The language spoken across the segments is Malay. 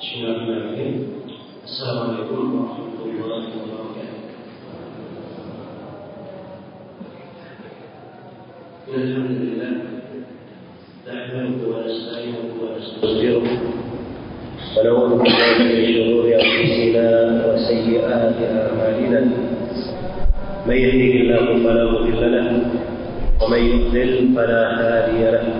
Bismillahirrahmanirrahim. Assalamualaikum warahmatullahi wabarakatuh. Alhamdulillah. نحمده ونستعينه ونستغفره ونعوذ بالله من شرور انفسنا وسيئات اعمالنا من يهده الله فلا مضل له ومن يضلل فلا هادي له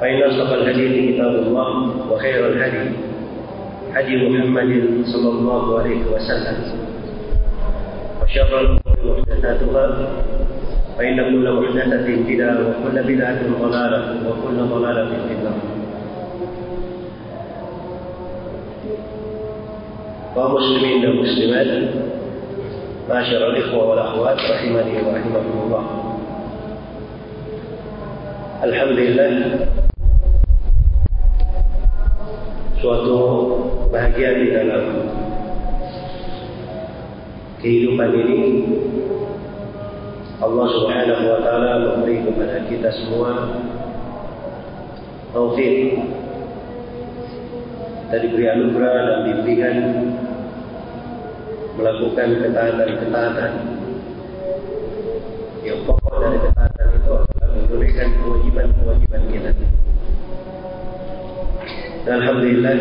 فإن أصدق الحديث كتاب الله وخير الهدي هدي محمد صلى الله عليه وسلم وشر الأمور محدثاتها فإن كل محدثة بدعة وكل بدعة ضلالة وكل ضلالة في النار. Kaum muslimin dan ikhwah wal akhwat Rahimani wa rahimahullah Alhamdulillah suatu bahagia di dalam kehidupan ini Allah Subhanahu wa taala memberi kepada kita semua taufik dan diberi anugerah dan bimbingan melakukan ketaatan-ketaatan yang pokok dari ketaatan itu adalah menunaikan kewajiban-kewajiban kita. Alhamdulillah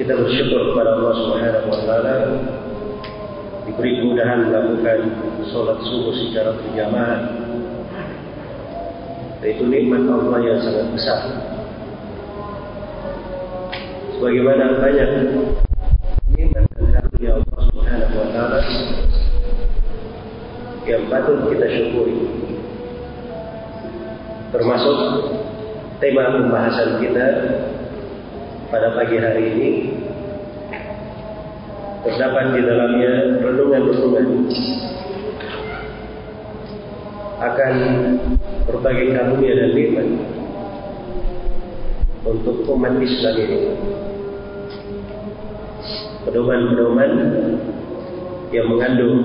kita bersyukur kepada Allah Subhanahu Wa Taala diberi kemudahan melakukan solat subuh secara berjamaah. Itu nikmat Allah yang sangat besar. Sebagaimana banyak nikmat dan karunia Allah Subhanahu Wa Taala yang patut kita syukuri. Termasuk tema pembahasan kita pada pagi hari ini terdapat di dalamnya renungan-renungan akan berbagai karunia dan nikmat untuk umat Islam ini. Pedoman-pedoman yang mengandung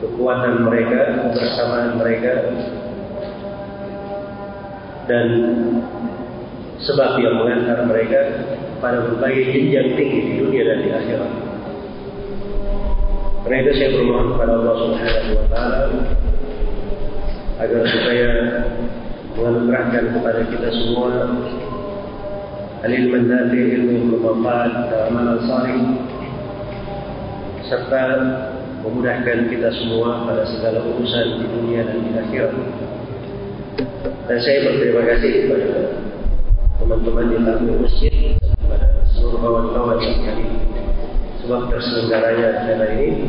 kekuatan mereka, kebersamaan mereka dan sebab yang mengantar mereka pada berbagai jenjang tinggi di dunia dan di akhirat. Karena itu saya bermohon kepada Allah Subhanahu Wa Taala agar supaya menganugerahkan kepada kita semua al-ilmu nafi, ilmu bermanfaat dan amal serta memudahkan kita semua pada segala urusan di dunia dan di akhirat. Dan saya berterima kasih kepada teman-teman di dalam masjid kepada seluruh kawan-kawan yang kami sebab terselenggaranya acara ini.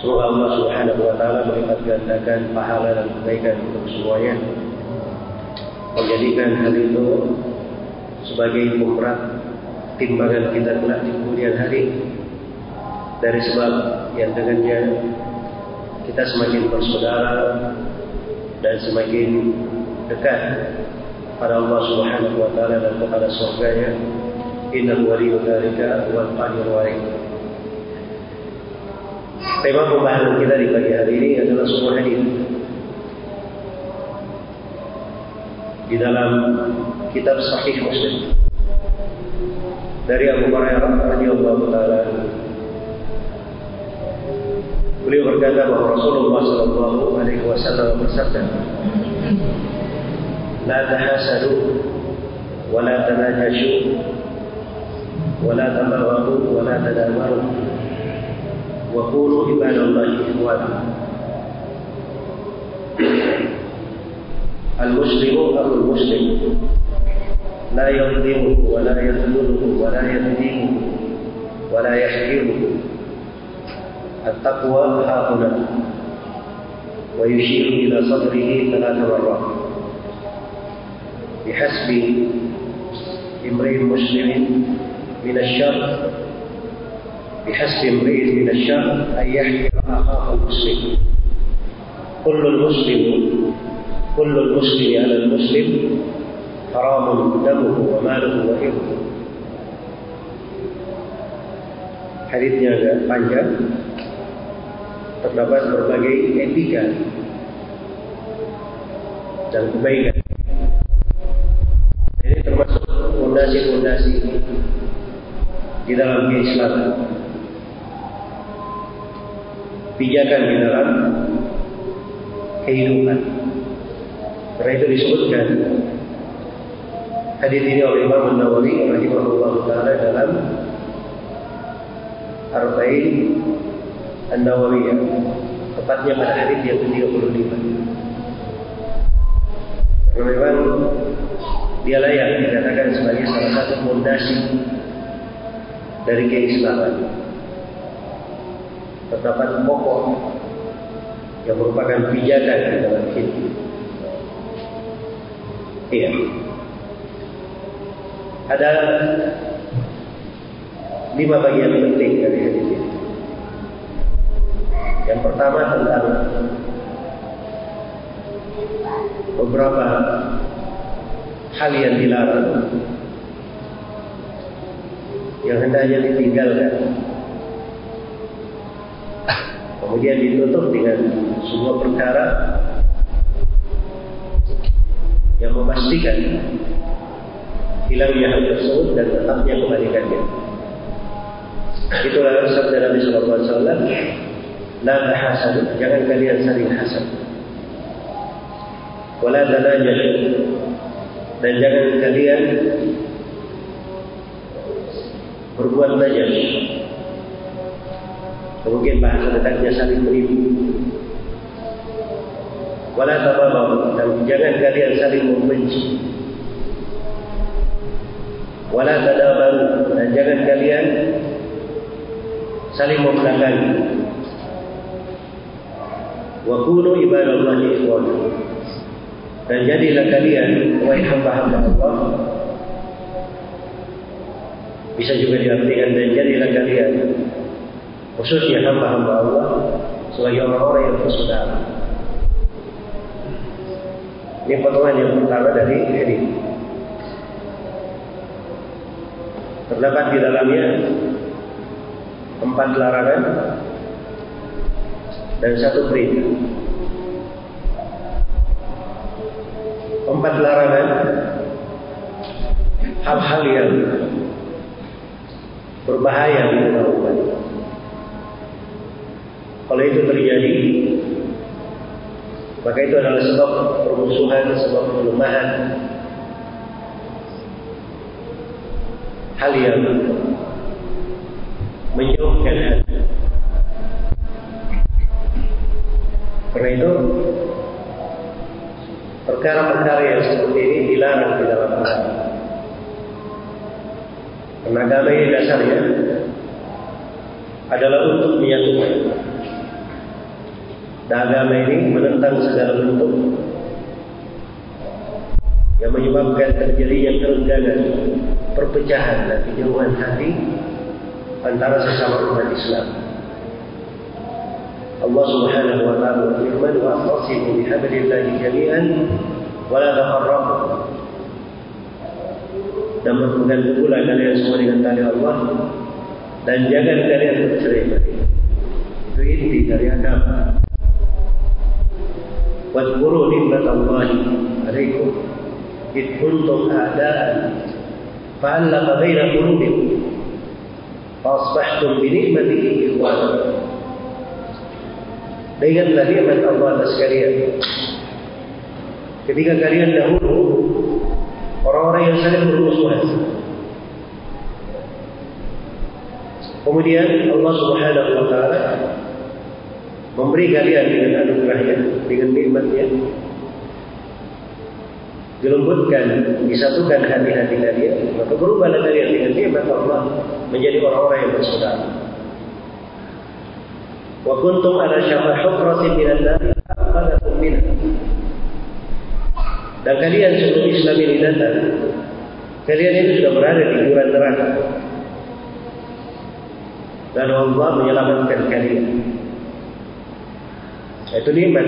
Semoga Allah Subhanahu Wa Taala melipat gandakan pahala dan kebaikan untuk semuanya. Menjadikan hal itu sebagai pemberat timbangan kita kelak di kemudian hari dari sebab yang dengannya kita semakin bersaudara dan semakin dekat pada Allah Subhanahu wa taala dan kepada surganya. Innahu waliyyu dzalika wal qadir alaih Tema pembahasan kita di pagi hari ini adalah sebuah hadis. Di dalam kitab Sahih Muslim. Dari Abu Hurairah radhiyallahu taala Beliau berkata bahawa Rasulullah sallallahu alaihi wasallam bersabda Tahasadu wa la tanajashu ولا تباغضوا ولا تدابروا وكونوا عباد الله إخوانا المسلم أخو المسلم. لا يظلمه ولا يخذله ولا يهديه ولا يحكمه التقوى ها هنا. ويشير إلى صدره ثلاث مرات. بحسب امرئ مسلم من الشر بحسب امرئ من الشر أن يحكم أخاه المسلم. كل المسلم كل المسلم على المسلم حرام دمه وماله وإرضه Hadisnya agak panjang. Terdapat berbagai etika Dan kebaikan. Ini termasuk fondasi-fondasi Di dalam keislaman Pijakan di dalam Kehidupan. Karena itu disebutkan Hadis ini oleh Imam Nawawi rahimahullah taala dalam Arba'in An-Nawawiyah. Tepatnya pada hadis yang ke-35. Karena memang Dia layak dikatakan sebagai salah satu fondasi Dari keislaman. Terdapat pokok Yang merupakan pijakan dalam hidup. Iya. Ada lima bagian penting dari hadis ini. Yang pertama tentang beberapa hal yang dilarang yang hendaknya ditinggalkan. Kemudian ditutup dengan sebuah perkara yang memastikan hilangnya hal tersebut dan tetapnya kebalikannya. Itulah sabda Nabi Sallallahu Alaihi Wasallam. La tahasad, jangan kalian saling hasad. Wala tanajal, dan jangan kalian berbuat najis. Mungkin bahasa dekatnya saling menipu. Wala tababab, dan jangan kalian saling membenci. Wala tadabaru, dan jangan kalian saling membelakangi. Wa kunu ibadallahi ikhwana. Dan jadilah kalian wahai hamba-hamba Allah. Bisa juga diartikan dan jadilah kalian khususnya hamba-hamba Allah sebagai orang-orang yang bersaudara. Ini potongan yang pertama dari hadis. Terdapat di dalamnya empat larangan dan satu perintah. Empat larangan hal-hal yang berbahaya di dalam umat. Kalau itu terjadi, maka itu adalah sebab permusuhan, sebab kelemahan, hal yang menjauhkan hati. Karena itu perkara-perkara yang seperti ini dilarang di dalam agama. Karena agama ini dasarnya adalah untuk menyatukan. Dan agama ini menentang segala bentuk yang menyebabkan terjadinya kerenggangan, perpecahan dan kejauhan hati antara sesama umat Islam. Allah Subhanahu wa taala berfirman wa tasimu bihablillahi jami'an wa la tafarraqu. Dan berpegang teguhlah kalian semua dengan tali Allah dan jangan kalian bercerai-berai. Itu inti dari agama. Wadhkuru ni'matallahi 'alaikum id kuntum a'da'an fa'alaqa baina qulubikum Fasbahtum binikmatihi ikhwana Dan ingatlah nikmat Allah atas kalian Ketika kalian dahulu Orang-orang yang saling bermusuhan Kemudian Allah Subhanahu wa taala memberi kalian dengan anugerahnya, dengan nikmatnya dilembutkan, disatukan hati-hati kalian, maka berubahlah kalian dengan nikmat Allah menjadi orang-orang yang bersaudara. Wa kuntum ala syafa hukratin minan nar faqadakum minha. Dan kalian sebelum Islam ini datang, kalian itu sudah berada di jurang neraka. Dan Allah menyelamatkan kalian. Itu nikmat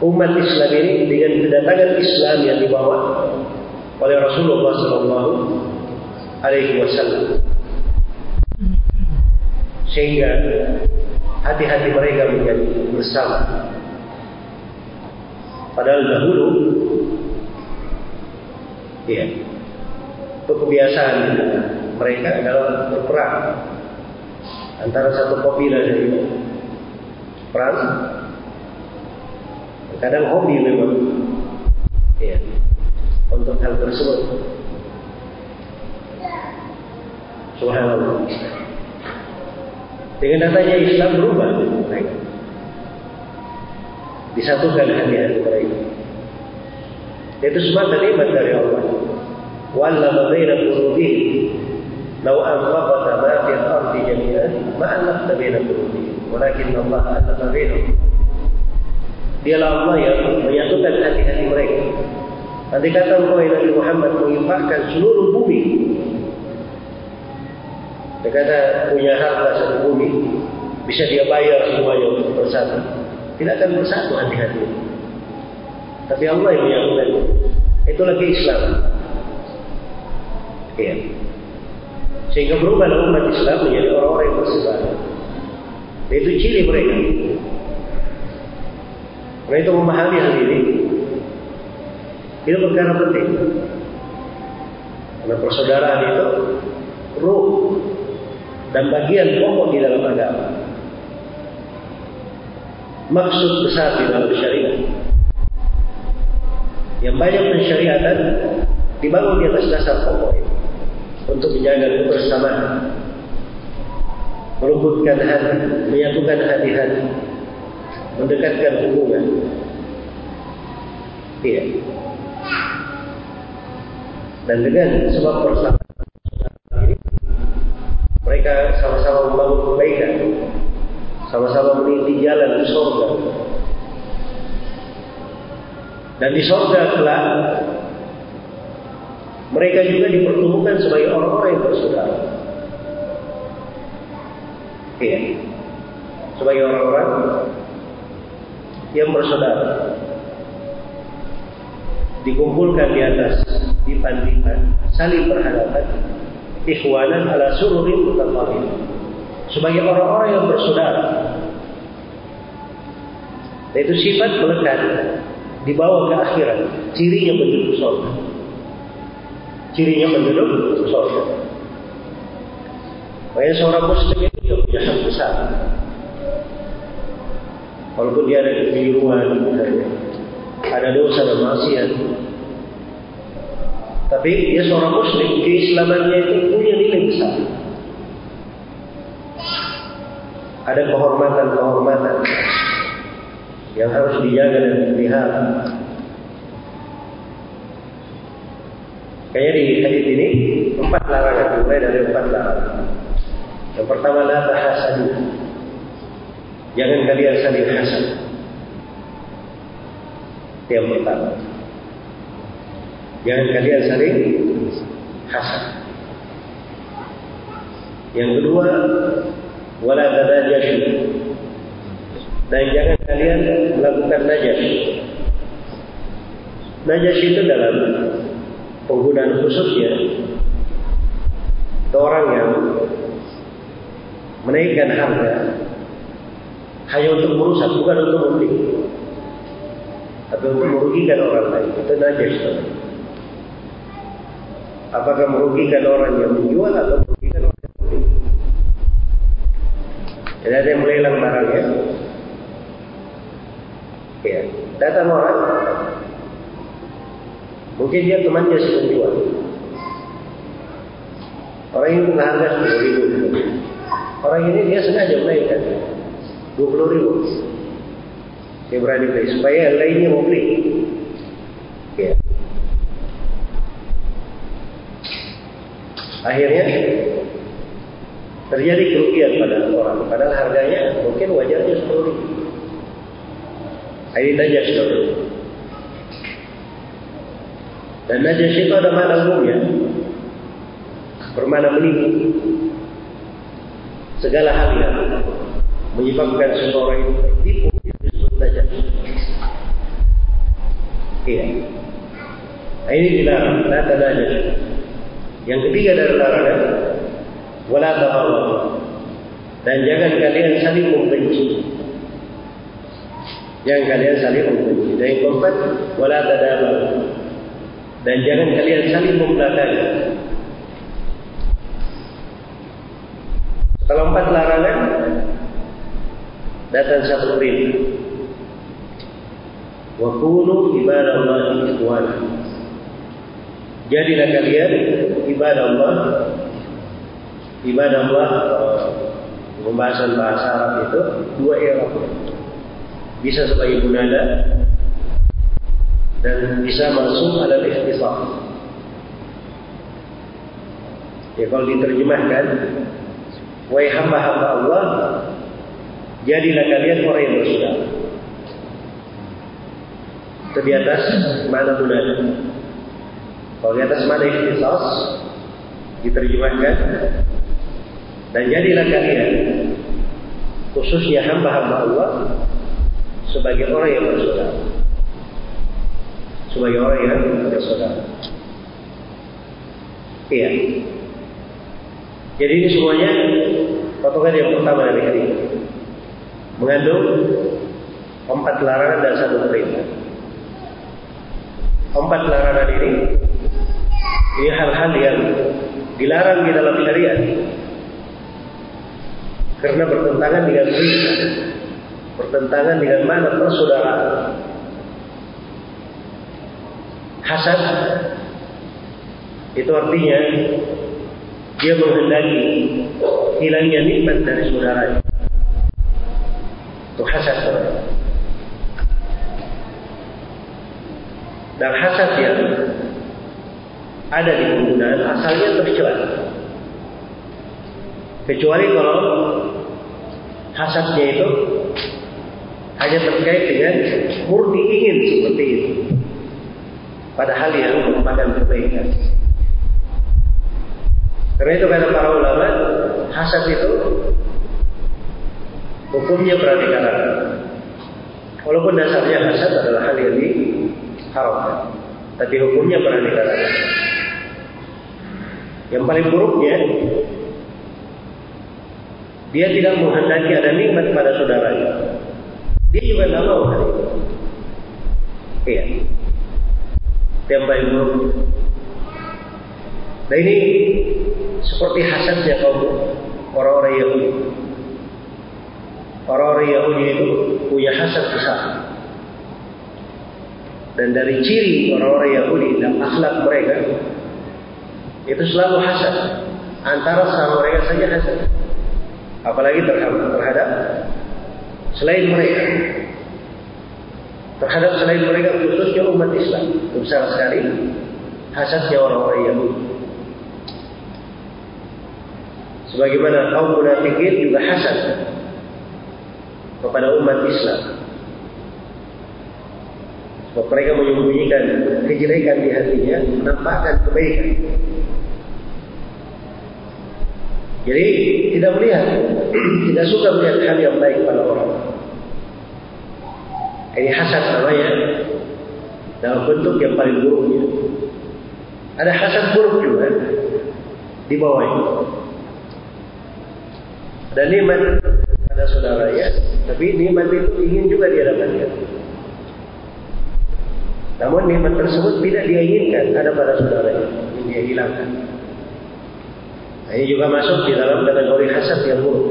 umat Islam ini dengan kedatangan Islam yang dibawa oleh Rasulullah Sallallahu Alaihi Wasallam sehingga hati-hati mereka menjadi bersama. Padahal dahulu, ya, kebiasaan mereka adalah berperang. Antara satu kabilah dari perang kadang hobi memang ya untuk hal tersebut. Subhanallah dengan datanya Islam berubah mereka disatukan hati-hati mereka itu semua nikmat dari Allah. Wa'allama baina qulubihim law anfaqta ma fil ardi jami'an ma anfaqta baina qulubihim walakin Allah anfaqa bainahum Dialah Allah yang menyatukan hati-hati mereka. Nanti kata engkau Nabi Muhammad mengimpahkan seluruh bumi. Dia kata punya harta satu bumi bisa dia bayar semuanya untuk bersatu. Tidak akan bersatu hati-hati. Tapi Allah yang menyatukan. Itu lagi Islam. Ya. Sehingga berubahlah umat Islam menjadi orang-orang yang bersebar. Itu ciri mereka. Karena itu memahami hal ini itu perkara penting. Karena persaudaraan itu ruh dan bagian pokok di dalam agama. Maksud besar di dalam syariat. Yang banyak pensyariatan dibangun di atas dasar pokok ini. Untuk menjaga kebersamaan. Melembutkan hati, menyatukan hati-hati mendekatkan hubungan. Iya. Dan dengan sebab persamaan sama-sama meniti jalan di surga. Dan di surga kelak, mereka juga dipertemukan sebagai orang-orang yang bersaudara. Iya. Sebagai orang-orang yang bersaudara dikumpulkan di atas dipandingkan saling berhadapan ikhwanan ala sururin mutafahim sebagai orang-orang yang bersaudara. Itu sifat melekat dibawa ke akhirat. Cirinya penduduk surga. Cirinya penduduk surga. Makanya seorang muslim itu punya hak besar. Walaupun dia ada kekeliruan ada dosa dan maksiat. Tapi dia seorang muslim keislamannya itu punya nilai besar ada kehormatan-kehormatan yang harus dijaga dan dipelihara Kayaknya di hadis ini empat larangan mulai dari empat larangan. Yang pertama la tahasadu. Jangan kalian saling hasad. Yang pertama. Jangan kalian saling hasad. Yang kedua, wala tadajashu. Dan jangan kalian melakukan najas. Najas itu dalam penggunaan khususnya orang yang menaikkan harga hanya untuk merusak, bukan untuk membeli. Atau untuk merugikan orang lain. Itu najis. Apakah merugikan orang yang menjual atau merugikan orang yang membeli? Jadi ada yang melelang barangnya. Ya, datang orang. Mungkin dia temannya si penjual. Orang yang punya harga 10 ribu. Orang ini dia sengaja menaikkan 20 ribu. Dia berani beli supaya yang lainnya mau beli. Ya. Akhirnya terjadi kerugian pada orang. Padahal harganya mungkin wajarnya 10 ribu. Ini najas. Dan najas itu ada mana umumnya. Bermana menipu. Segala hal yang menyebabkan seseorang itu tertipu itu disebut najas. Iya. Nah, ini dilarang. Nata najas. Yang ketiga dari larangan. Wala ta'awal. Dan jangan kalian saling membenci. Jangan kalian saling membenci. Dan keempat. Wala ta'awal. Dan jangan kalian saling membelakangi. Kalau empat larangan. Datang satu perintah. Wa kunu ibadah Allah ikhwana. Jadilah kalian ibadah Allah ibadah Allah pembahasan bahasa Arab itu dua era. Bisa sebagai munada dan bisa masuk ala ikhtisar. Ya kalau diterjemahkan wahai hamba-hamba Allah jadilah kalian orang yang bersaudara itu di atas mana munada kalau di atas mana ikhtisas diterjemahkan dan jadilah kalian khususnya hamba-hamba Allah sebagai orang yang bersaudara. Sebagai orang yang bersaudara. Iya. Jadi ini semuanya potongan yang pertama dari hari ini. Mengandung empat larangan dan satu perintah. Empat larangan ini ini hal-hal yang dilarang di dalam syariat karena bertentangan dengan perintah. Bertentangan dengan mana persaudaraan hasad. Itu artinya dia menghendaki hilangnya nikmat dari saudaranya itu. Hasad. Dan hasad yang ada di penggunaan asalnya tercela kecuali kalau hasadnya itu hanya terkait dengan murni ingin seperti itu. Padahal yang merupakan kebaikan. Karena itu kata para ulama hasad itu hukumnya beraneka walaupun dasarnya hasad adalah hal yang diharamkan tapi hukumnya beraneka ragam yang paling buruknya dia tidak menghendaki ada nikmat pada saudaranya. Dia juga tidak mau hal itu. Iya. Yang paling buruk. Nah ini seperti hasadnya kaum orang-orang Yahudi. Orang-orang Yahudi itu punya hasad besar. Dan dari ciri orang-orang Yahudi dan akhlak mereka itu selalu hasad. Antara sama mereka saja hasad apalagi terhadap, terhadap selain mereka. Terhadap selain mereka khususnya umat Islam. Besar sekali hasadnya orang-orang Yahudi. Sebagaimana kaum munafikin juga hasad kepada umat Islam. Sebab mereka menyembunyikan kejelekan di hatinya menampakkan kebaikan Jadi tidak melihat, tidak suka melihat hal yang baik pada orang. Ini hasad namanya dalam bentuk yang paling buruknya. Ada hasad buruk juga di bawah. Ada nikmat ada saudara ya, tapi nikmat itu ingin juga dia dapatkan. Namun nikmat tersebut tidak dia inginkan ada pada saudara ini dia hilangkan. Ini juga masuk di dalam kategori hasad yang buruk.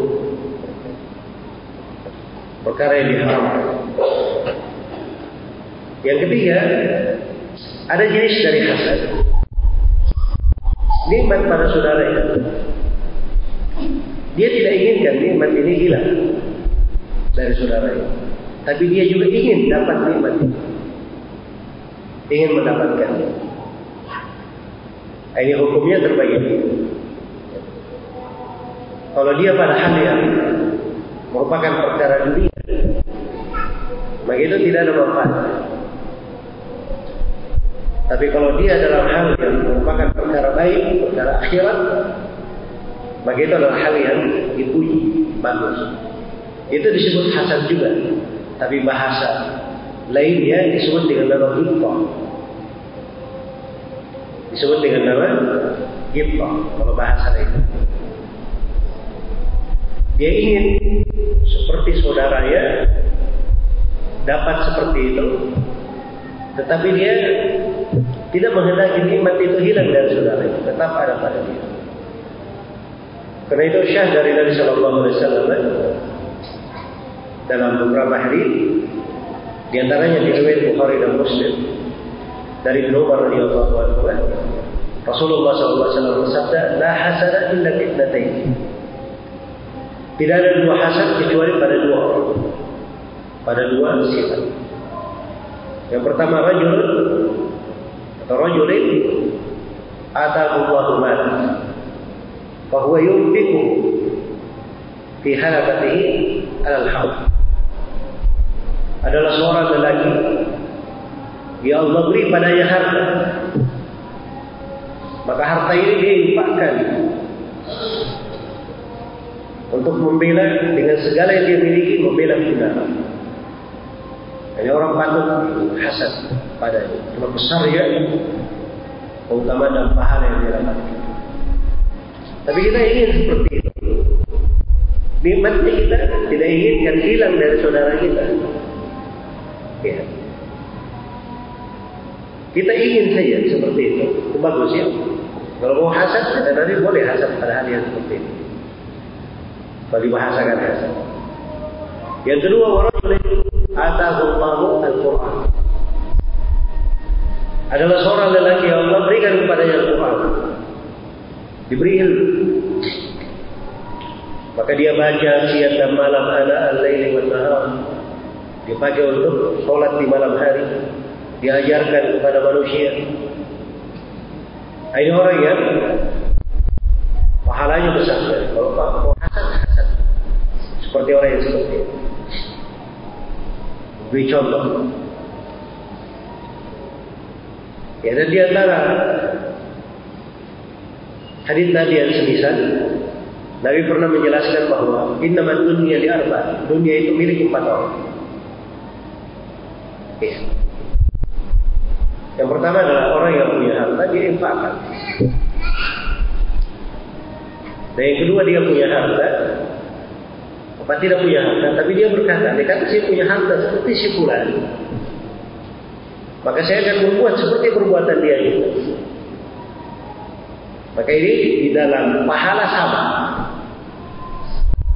Perkara yang diharamkan. Yang ketiga, ada jenis dari hasad. Nikmat pada saudara itu. Dia tidak inginkan nikmat ini hilang dari saudaranya. Tapi dia juga ingin dapat nikmat itu. Ingin mendapatkannya. Ini hukumnya terbagi. Kalau dia pada hal yang merupakan perkara dunia, maka itu tidak ada manfaat. Tapi kalau dia dalam hal yang merupakan perkara baik, perkara akhirat, maka itu adalah hal yang dipuji, bagus. Itu disebut hasan juga. Tapi bahasa lainnya disebut dengan nama gipta. Disebut dengan nama gipta. Kalau bahasa lain. Dia ingin seperti saudaranya dapat seperti itu, tetapi dia tidak menghendaki nikmat itu hilang dari saudara itu, tetap ada pada dia. Karena itu syah dari Nabi Sallallahu Alaihi Wasallam dalam beberapa hari di antaranya di Bukhari dan Muslim dari Ibnu Umar radhiyallahu anhu Rasulullah sallallahu alaihi wasallam bersabda la hasana illa fitnatain tidak ada dua hasad kecuali pada dua. Pada dua sifat. Yang pertama rajul atau rajulin atahu Allahu mal. Fa huwa yunfiqu fi halakatihi alal hawl adalah seorang lelaki. Ya Allah beri padanya harta. Maka harta ini dia infakkan untuk membela dengan segala yang dia miliki membela kebenaran hanya orang patut hasad pada itu besar ya keutamaan dan pahala yang dia dapatkan tapi kita ingin seperti itu nikmatnya kita tidak inginkan hilang dari saudara kita Ya. Kita ingin saja seperti itu. Itu bagus ya. Kalau mau hasad, kita nanti boleh hasad pada hal yang seperti itu. Kalau dibahasakan hasad. Yang kedua, warajul atahu Allahu al-Quran. Adalah seorang lelaki yang Allah berikan kepadanya Al-Quran. Diberi ilmu. Maka dia baca siang dan malam ala al-laili wal nahar dipakai untuk sholat di malam hari diajarkan kepada manusia ini orang yang pahalanya besar kalau hasan seperti orang yang seperti itu beri contoh ya dan diantara hadis tadi yang semisal Nabi pernah menjelaskan bahawa innaman dunia di arba dunia itu milik empat orang Ya. Yang pertama adalah orang yang punya harta dia infakkan. Dan yang kedua dia punya harta apa tidak punya harta tapi dia berkata dia kata saya punya harta seperti si fulan. Maka saya akan membuat seperti perbuatan dia itu. Maka ini di dalam pahala sama.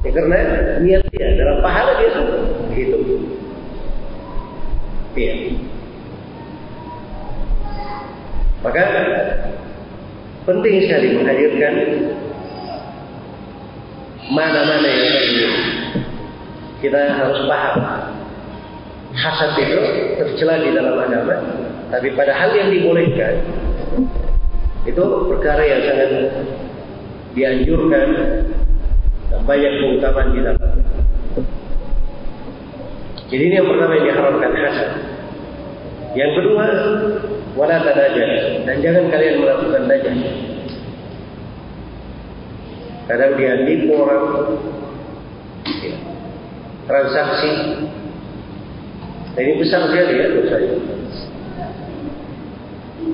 Ya, karena niat dia dalam pahala dia sama. Begitu. Ya. Maka penting sekali menghadirkan mana-mana yang tadi kita harus paham. Hasad itu tercela di dalam agama, tapi pada hal yang dibolehkan itu perkara yang sangat dianjurkan dan banyak keutamaan di dalam. Jadi ini yang pertama yang diharamkan hasad. Yang kedua, wala tadaja dan jangan kalian melakukan dajah. Kadang dia nipu orang ya, transaksi. Dan ini besar sekali ya dosa ini.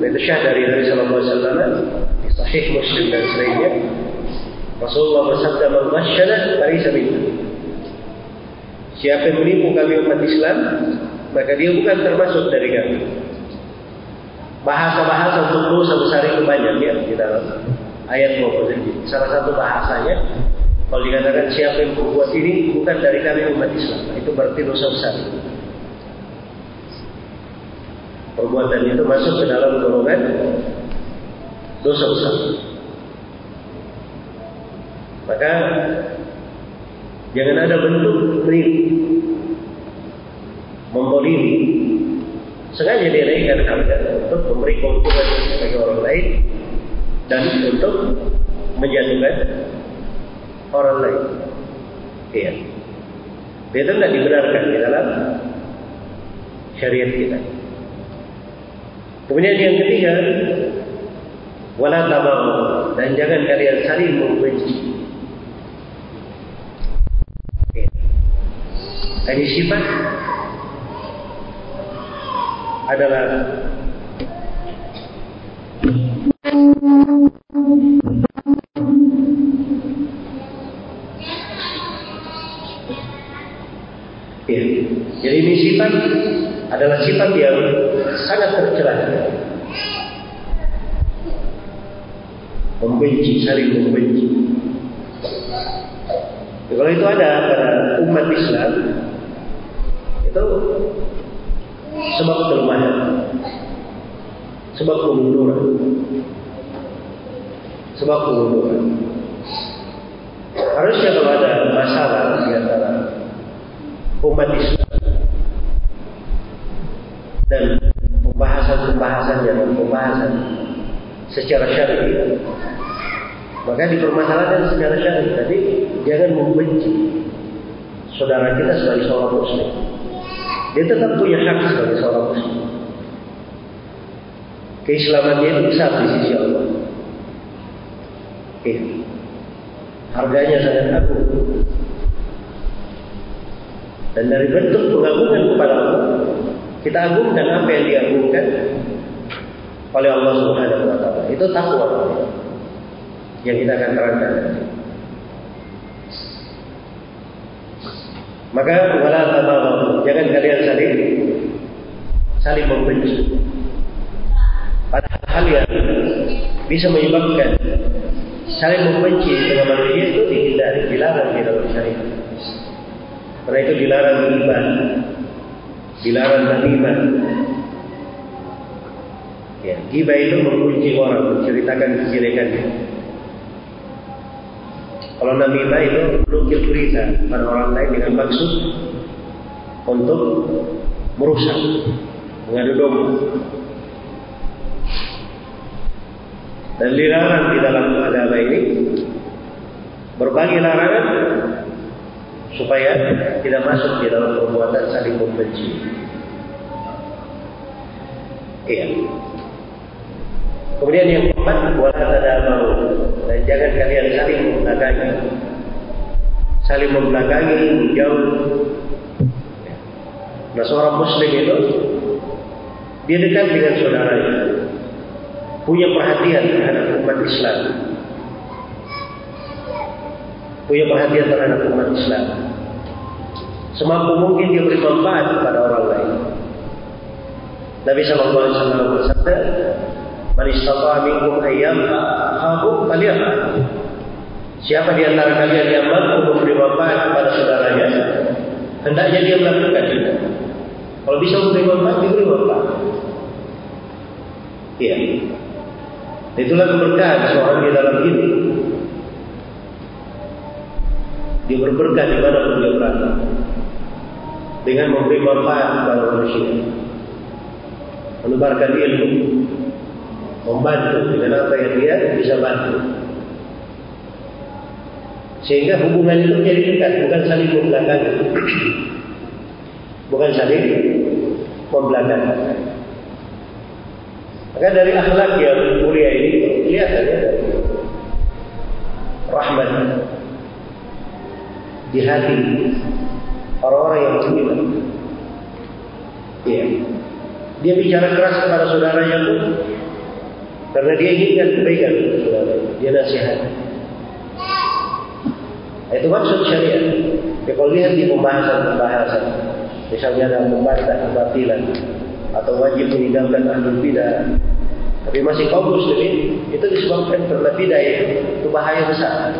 Itu syah dari Nabi Wasallam di Sahih Muslim dan selainnya. Rasulullah bersabda, "Mengmasyana dari minna." Siapa yang menipu kami umat Islam Maka dia bukan termasuk dari kami Bahasa-bahasa untuk dosa besar itu banyak ya Di dalam ayat 20 Salah satu bahasanya Kalau dikatakan siapa yang berbuat ini Bukan dari kami umat Islam Itu berarti dosa besar Perbuatan itu masuk ke dalam golongan Dosa besar Maka Jangan ada bentuk menipu. Membolimi. Sengaja dinaikkan harga untuk memberi keuntungan bagi orang lain dan untuk menjatuhkan orang lain. Iya. Itu tidak dibenarkan di dalam syariat kita. Kemudian yang ketiga, wala tabahu dan jangan kalian saling membenci. Ini sifat adalah Jadi ini sifat adalah sifat yang sangat tercela. Membenci, saling membenci. Ya, kalau itu ada pada umat Islam, itu sebab kelemahan, sebab kemunduran, sebab kemunduran. Harusnya kalau ada masalah di antara umat Islam dan pembahasan-pembahasan yang pembahasan secara syar'i. Maka dipermasalahkan secara syar'i tapi jangan membenci saudara kita sebagai seorang muslim. Dia tetap punya hak sebagai seorang muslim. Keislaman dia besar di sisi Allah. Eh, harganya sangat agung. Dan dari bentuk pengagungan kepada Allah kita agungkan apa yang diagungkan oleh Allah Subhanahu wa taala. Itu takwa yang kita akan terangkan. Maka wala tabaghu, jangan kalian saling saling membenci. Pada hal yang bisa menyebabkan saling membenci dengan manusia itu dihindari, dilarang di dalam syariat. Karena itu dilarang iman, dilarang namimah. Ya, gibah itu mengunci orang, menceritakan kejelekannya. Kalau namimah itu melukir berita pada orang lain dengan maksud untuk merusak, mengadu domba. Dan dilarang di dalam agama ini berbagai larangan supaya tidak masuk di dalam perbuatan saling membenci. Iya. Kemudian yang keempat, buat ada mau dan jangan kalian saling membelakangi, saling membelakangi, menjauh. Nah seorang Muslim itu dia dekat dengan saudaranya, punya perhatian terhadap umat Islam, punya perhatian terhadap umat Islam. Semampu mungkin dia beri manfaat kepada orang lain. Nabi Sallallahu Alaihi Wasallam bersabda, "Man istata'a minkum ayyam habu falyaf'al." Siapa di antara kalian yang mampu memberi manfaat kepada saudaranya, hendaknya dia melakukan itu. Kalau bisa memberi manfaat, diberi manfaat. Iya. Itulah keberkahan seorang di dalam ini. Dia berberkah di mana pun dia berada. Dengan memberi manfaat kepada manusia. Menebarkan ilmu. Membantu dengan apa yang dia bisa bantu. Sehingga hubungan itu menjadi dekat. Bukan saling membelakangi. Bukan saling membelakangi. Maka dari akhlak yang mulia ini kelihatannya dari rahmat di hati orang-orang yang beriman. Ya. Dia bicara keras kepada saudaranya pun karena dia inginkan kebaikan saudara. Dia nasihat. Itu maksud syariat. Ya, kalau lihat di pembahasan-pembahasan, misalnya ada membantah kebatilan atau wajib meninggalkan ahlul bidah, tapi masih kaum muslimin, itu disebabkan karena bidah itu, itu bahaya besar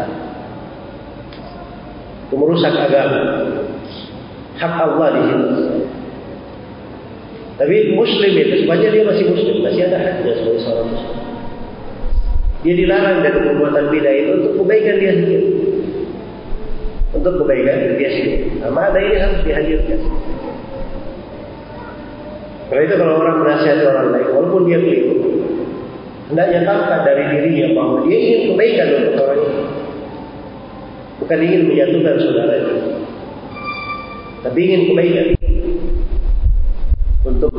merusak agama. Hak Allah di situ. Tapi Muslim itu sebenarnya dia masih Muslim, masih ada haknya sebagai seorang Muslim. Dia dilarang dari perbuatan bidah itu untuk kebaikan dia sendiri. untuk kebaikan dia sendiri. Nah, makna ini harus dihadirkan. Karena itu kalau orang menasihati orang lain, walaupun dia keliru, hendaknya tampak dari dirinya bahwa dia ingin kebaikan untuk orang itu. Bukan ingin menjatuhkan saudara itu. Tapi ingin kebaikan untuk.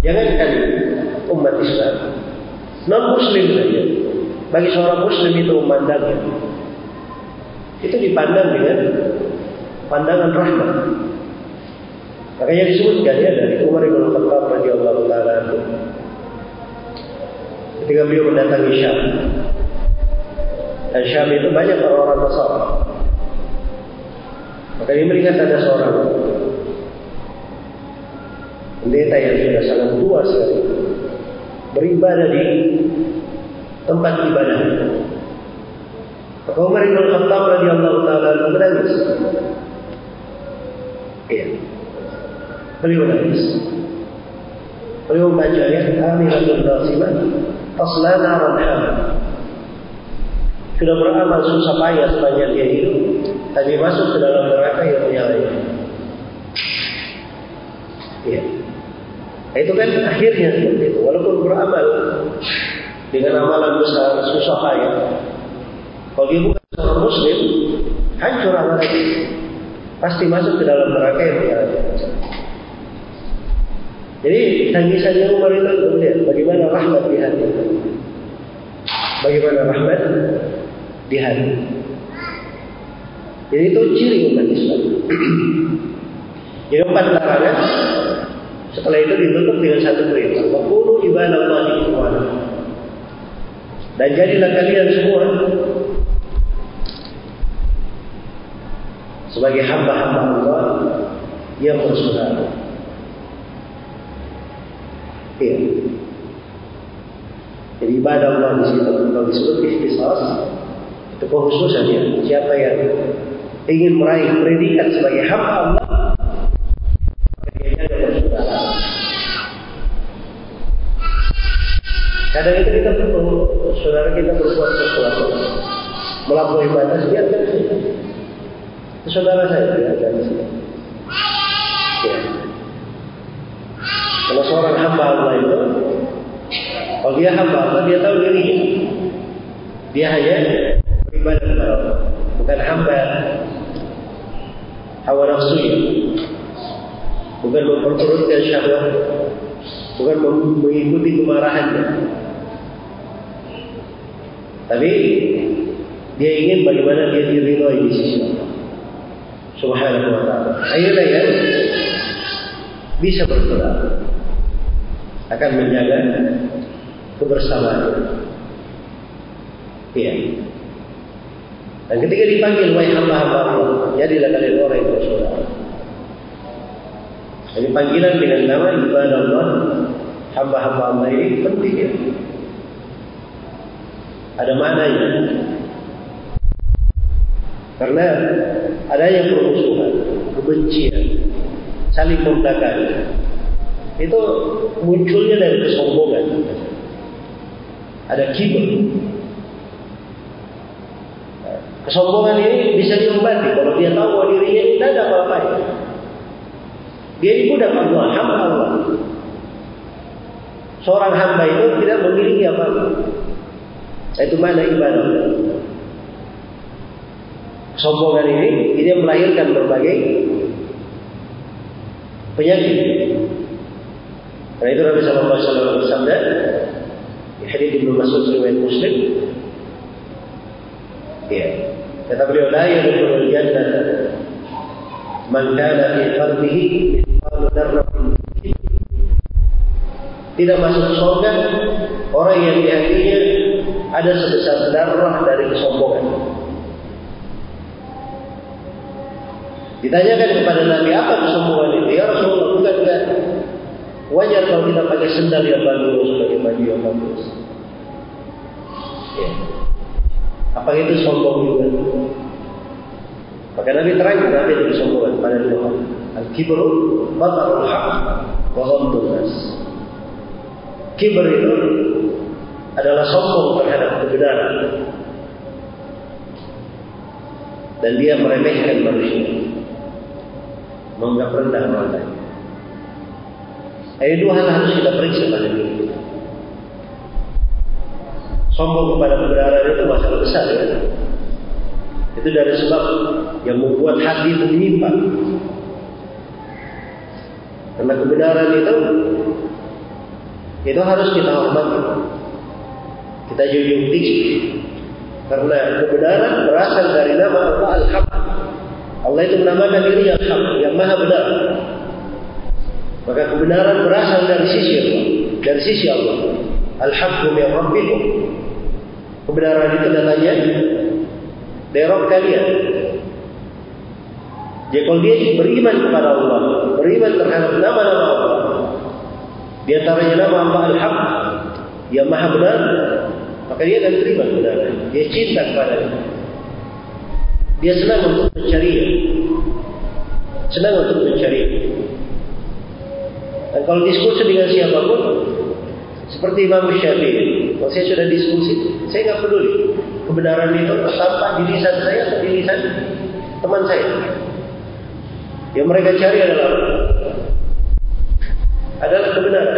Jangankan umat Islam, non Muslim saja. Bagi seorang Muslim itu memandangnya, itu dipandang dengan pandangan rahmat. Makanya disebutkan ya dari Umar bin Khattab radhiyallahu taala ketika beliau mendatangi Syam. Dan Syam itu banyak orang-orang Nasara. Maka dia melihat ada seorang pendeta yang sudah sangat tua sekali beribadah di tempat ibadah. Maka Umar bin Khattab radhiyallahu taala menangis. Iya. Beliau menangis. Beliau membaca ayat Aminatul Rasimah Tasla naran hamad Sudah beramal susah payah sepanjang dia hidup Tapi masuk ke dalam neraka yang menyalai Iya. Itu kan akhirnya seperti itu. Walaupun beramal Dengan amalan besar susah payah. Kalau dia bukan seorang muslim Hancur amalan itu. Pasti masuk ke dalam neraka yang menyalai jadi tangisannya Umar itu kemudian bagaimana rahmat di hati. Bagaimana rahmat di hati. Jadi itu ciri umat Islam. Jadi empat larangan. Setelah itu ditutup dengan satu perintah. Wakulu ibadah Allah di kuwana. Dan jadilah kalian semua sebagai hamba-hamba Allah yang bersaudara. Ya. Jadi ibadah Allah di situ kalau disebut ikhtisas itu khususannya siapa yang ingin meraih predikat sebagai hamba Allah dia. Kadang itu kita perlu saudara kita berbuat sesuatu melampaui batas biarkan saja. Saudara saya biarkan saja. Ya. Kalau seorang hamba Allah itu, kalau dia hamba Allah, dia tahu dirinya. Dia hanya beribadah kepada Allah. Bukan hamba hawa nafsu ya. Bukan memperturutkan syahwat. Bukan mengikuti kemarahannya. Tapi dia ingin bagaimana dia diridhoi di sisi Allah. Subhanahu wa ta'ala. Ayolah ya. Bisa berdoa akan menjaga kebersamaan. Iya. Dan ketika dipanggil wahai hamba-hamba Allah, jadilah kalian orang yang bersaudara. Jadi panggilan dengan nama ibadah Allah, hamba-hamba Allah ini penting ya. Ada maknanya. Karena adanya permusuhan, kebencian, saling membelakang, itu munculnya dari kesombongan. Ada kibur. Kesombongan ini bisa diobati kalau dia tahu bahwa dirinya tidak ada apa-apa. Dia ini budak Allah, hamba Allah. Seorang hamba itu tidak memiliki apa-apa. Itu mana ibadah. Kesombongan ini dia melahirkan berbagai penyakit. Karena itu Nabi Sallallahu Alaihi Wasallam bersabda di hadis Ibnu Mas'ud riwayat Muslim. Ya, kata beliau la yadkhulul jannah man kana fi qalbihi mithqalu dzarratin tidak masuk surga orang yang di hatinya ada sebesar darah dari kesombongan. Ditanyakan kepada Nabi apa kesombongan itu? Ya Rasulullah, bukankah Wajar kalau kita pakai sendal yang bagus, pakai baju yang bagus. Ya. Apa itu sombong juga? Maka Nabi terang Nabi itu sombong pada dua hal. Al-kibru, batarul haq, wa ghamdun nas. Kibr itu adalah sombong terhadap kebenaran. dan dia meremehkan manusia menganggap rendah orang lain ini dua hal harus kita periksa pada diri kita sombong kepada kebenaran itu masalah besar ya? itu dari sebab yang membuat hati itu menyimpang. Karena kebenaran itu itu harus kita hormati. Kita junjung tinggi karena kebenaran berasal dari nama Allah Al-Haq. Allah itu menamakan diri Al-Haq yang maha benar. Maka kebenaran berasal dari sisi Allah dari sisi Allah. Al-Haq min Rabbikum kebenaran itu datanya dari Rabb kalian. Jadi kalau dia beriman kepada Allah beriman terhadap nama-nama Allah di antaranya nama Allah Al-Haq yang maha benar maka dia akan terima kebenaran. Dia cinta kepada dia. Dia senang untuk mencari senang untuk mencari dan kalau diskusi dengan siapapun seperti Imam Syafi'i kalau saya sudah diskusi saya tidak peduli kebenaran itu tampak di lisan saya atau di lisan teman saya. Yang mereka cari adalah adalah kebenaran.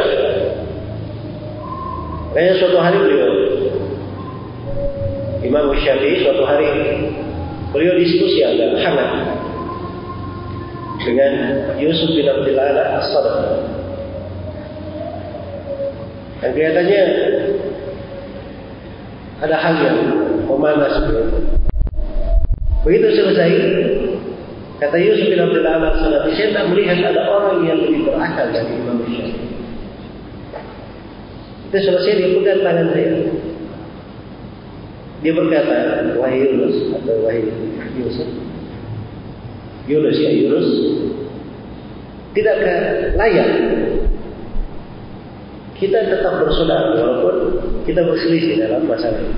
Kayaknya suatu hari beliau Imam Syafi'i suatu hari beliau diskusi agak hangat dengan Yusuf bin Abdullah As-Sadr. Dan kelihatannya ada hal yang memanas. Begitu selesai, kata Yusuf bin Abdullah As-Sadr, saya tak melihat ada orang yang lebih berakal dari Imam Syafi'i. Itu selesai dia pegang tangan saya. Dia berkata, wahai Yunus atau wahai Yusuf. Yunus ya Yunus. Tidakkah layak kita tetap bersaudara walaupun kita berselisih dalam masalah ini.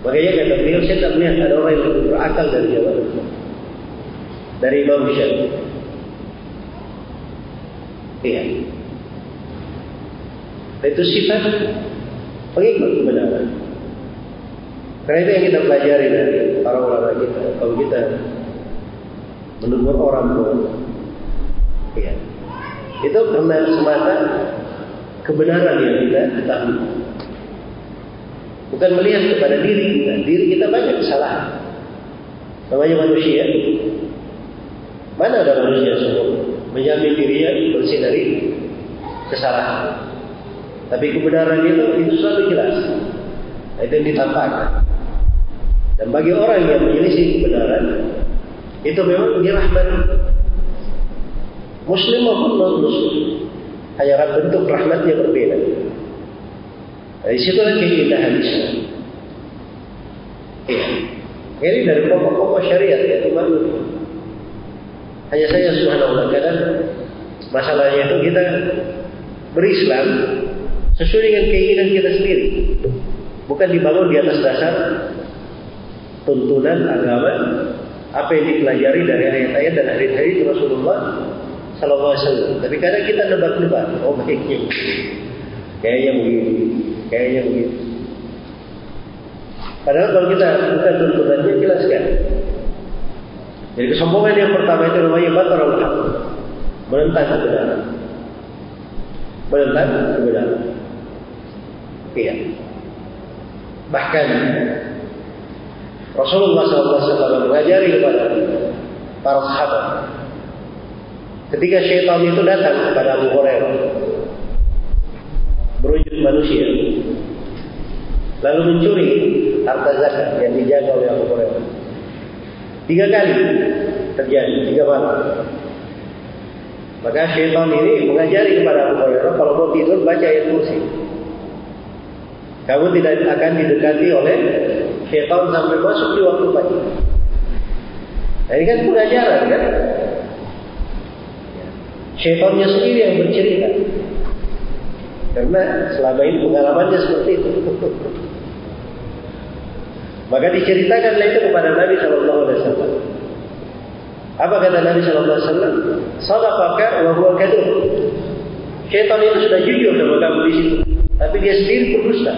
Makanya kata beliau, saya tak melihat ada orang yang lebih berakal dari Jawa. Dari Imam Syafi'i. Iya. Itu sifat pengikut kebenaran. Karena itu yang kita pelajari dari para ulama kita. Kalau kita menegur orang tua, ya, itu karena semata kebenaran yang kita ketahui. Bukan melihat kepada diri kita. Diri kita banyak kesalahan. Namanya manusia. Mana ada manusia semua menjamin dirinya bersih dari kesalahan. Tapi kebenaran itu itu selalu jelas. Itu yang ditampakkan. Dan bagi orang yang menyelisih kebenaran, itu memang dirahmat. Muslim maupun non Muslim, hanya bentuk rahmatnya berbeda. Dari situlah keindahan Islam. Ya. Ini dari pokok-pokok syariat ya, dimaklumi. Hanya saya subhanallah kadang masalahnya itu kita berislam sesuai dengan keinginan kita sendiri. Bukan dibangun di atas dasar tuntunan agama apa yang dipelajari dari ayat-ayat dan hadis-hadis Rasulullah Sallallahu Alaihi Wasallam. Tapi kadang kita nebak-nebak, oh baiknya, kayaknya begini, kayaknya begitu. Padahal kalau kita bukan tuntunannya jelaskan. Jadi kesombongan yang pertama itu namanya batar Allah, menentang kebenaran, menentang kebenaran. Iya. Bahkan Rasulullah SAW mengajari kepada para sahabat ketika syaitan itu datang kepada Abu Hurairah berwujud manusia lalu mencuri harta zakat yang dijaga oleh Abu Hurairah tiga kali terjadi tiga malam maka syaitan ini mengajari kepada Abu Hurairah kalau mau tidur baca ayat kursi kamu tidak akan didekati oleh syaitan sampai masuk di waktu pagi. Nah, ini kan pengajaran kan? Syaitannya sendiri yang bercerita. Karena selama ini pengalamannya seperti itu. Maka diceritakanlah itu kepada Nabi Shallallahu Alaihi Wasallam. Apa kata Nabi Shallallahu Alaihi Wasallam? Sadaqaka wa huwa kadzub. Syaitan itu sudah jujur sama kamu di situ, tapi dia sendiri berdusta.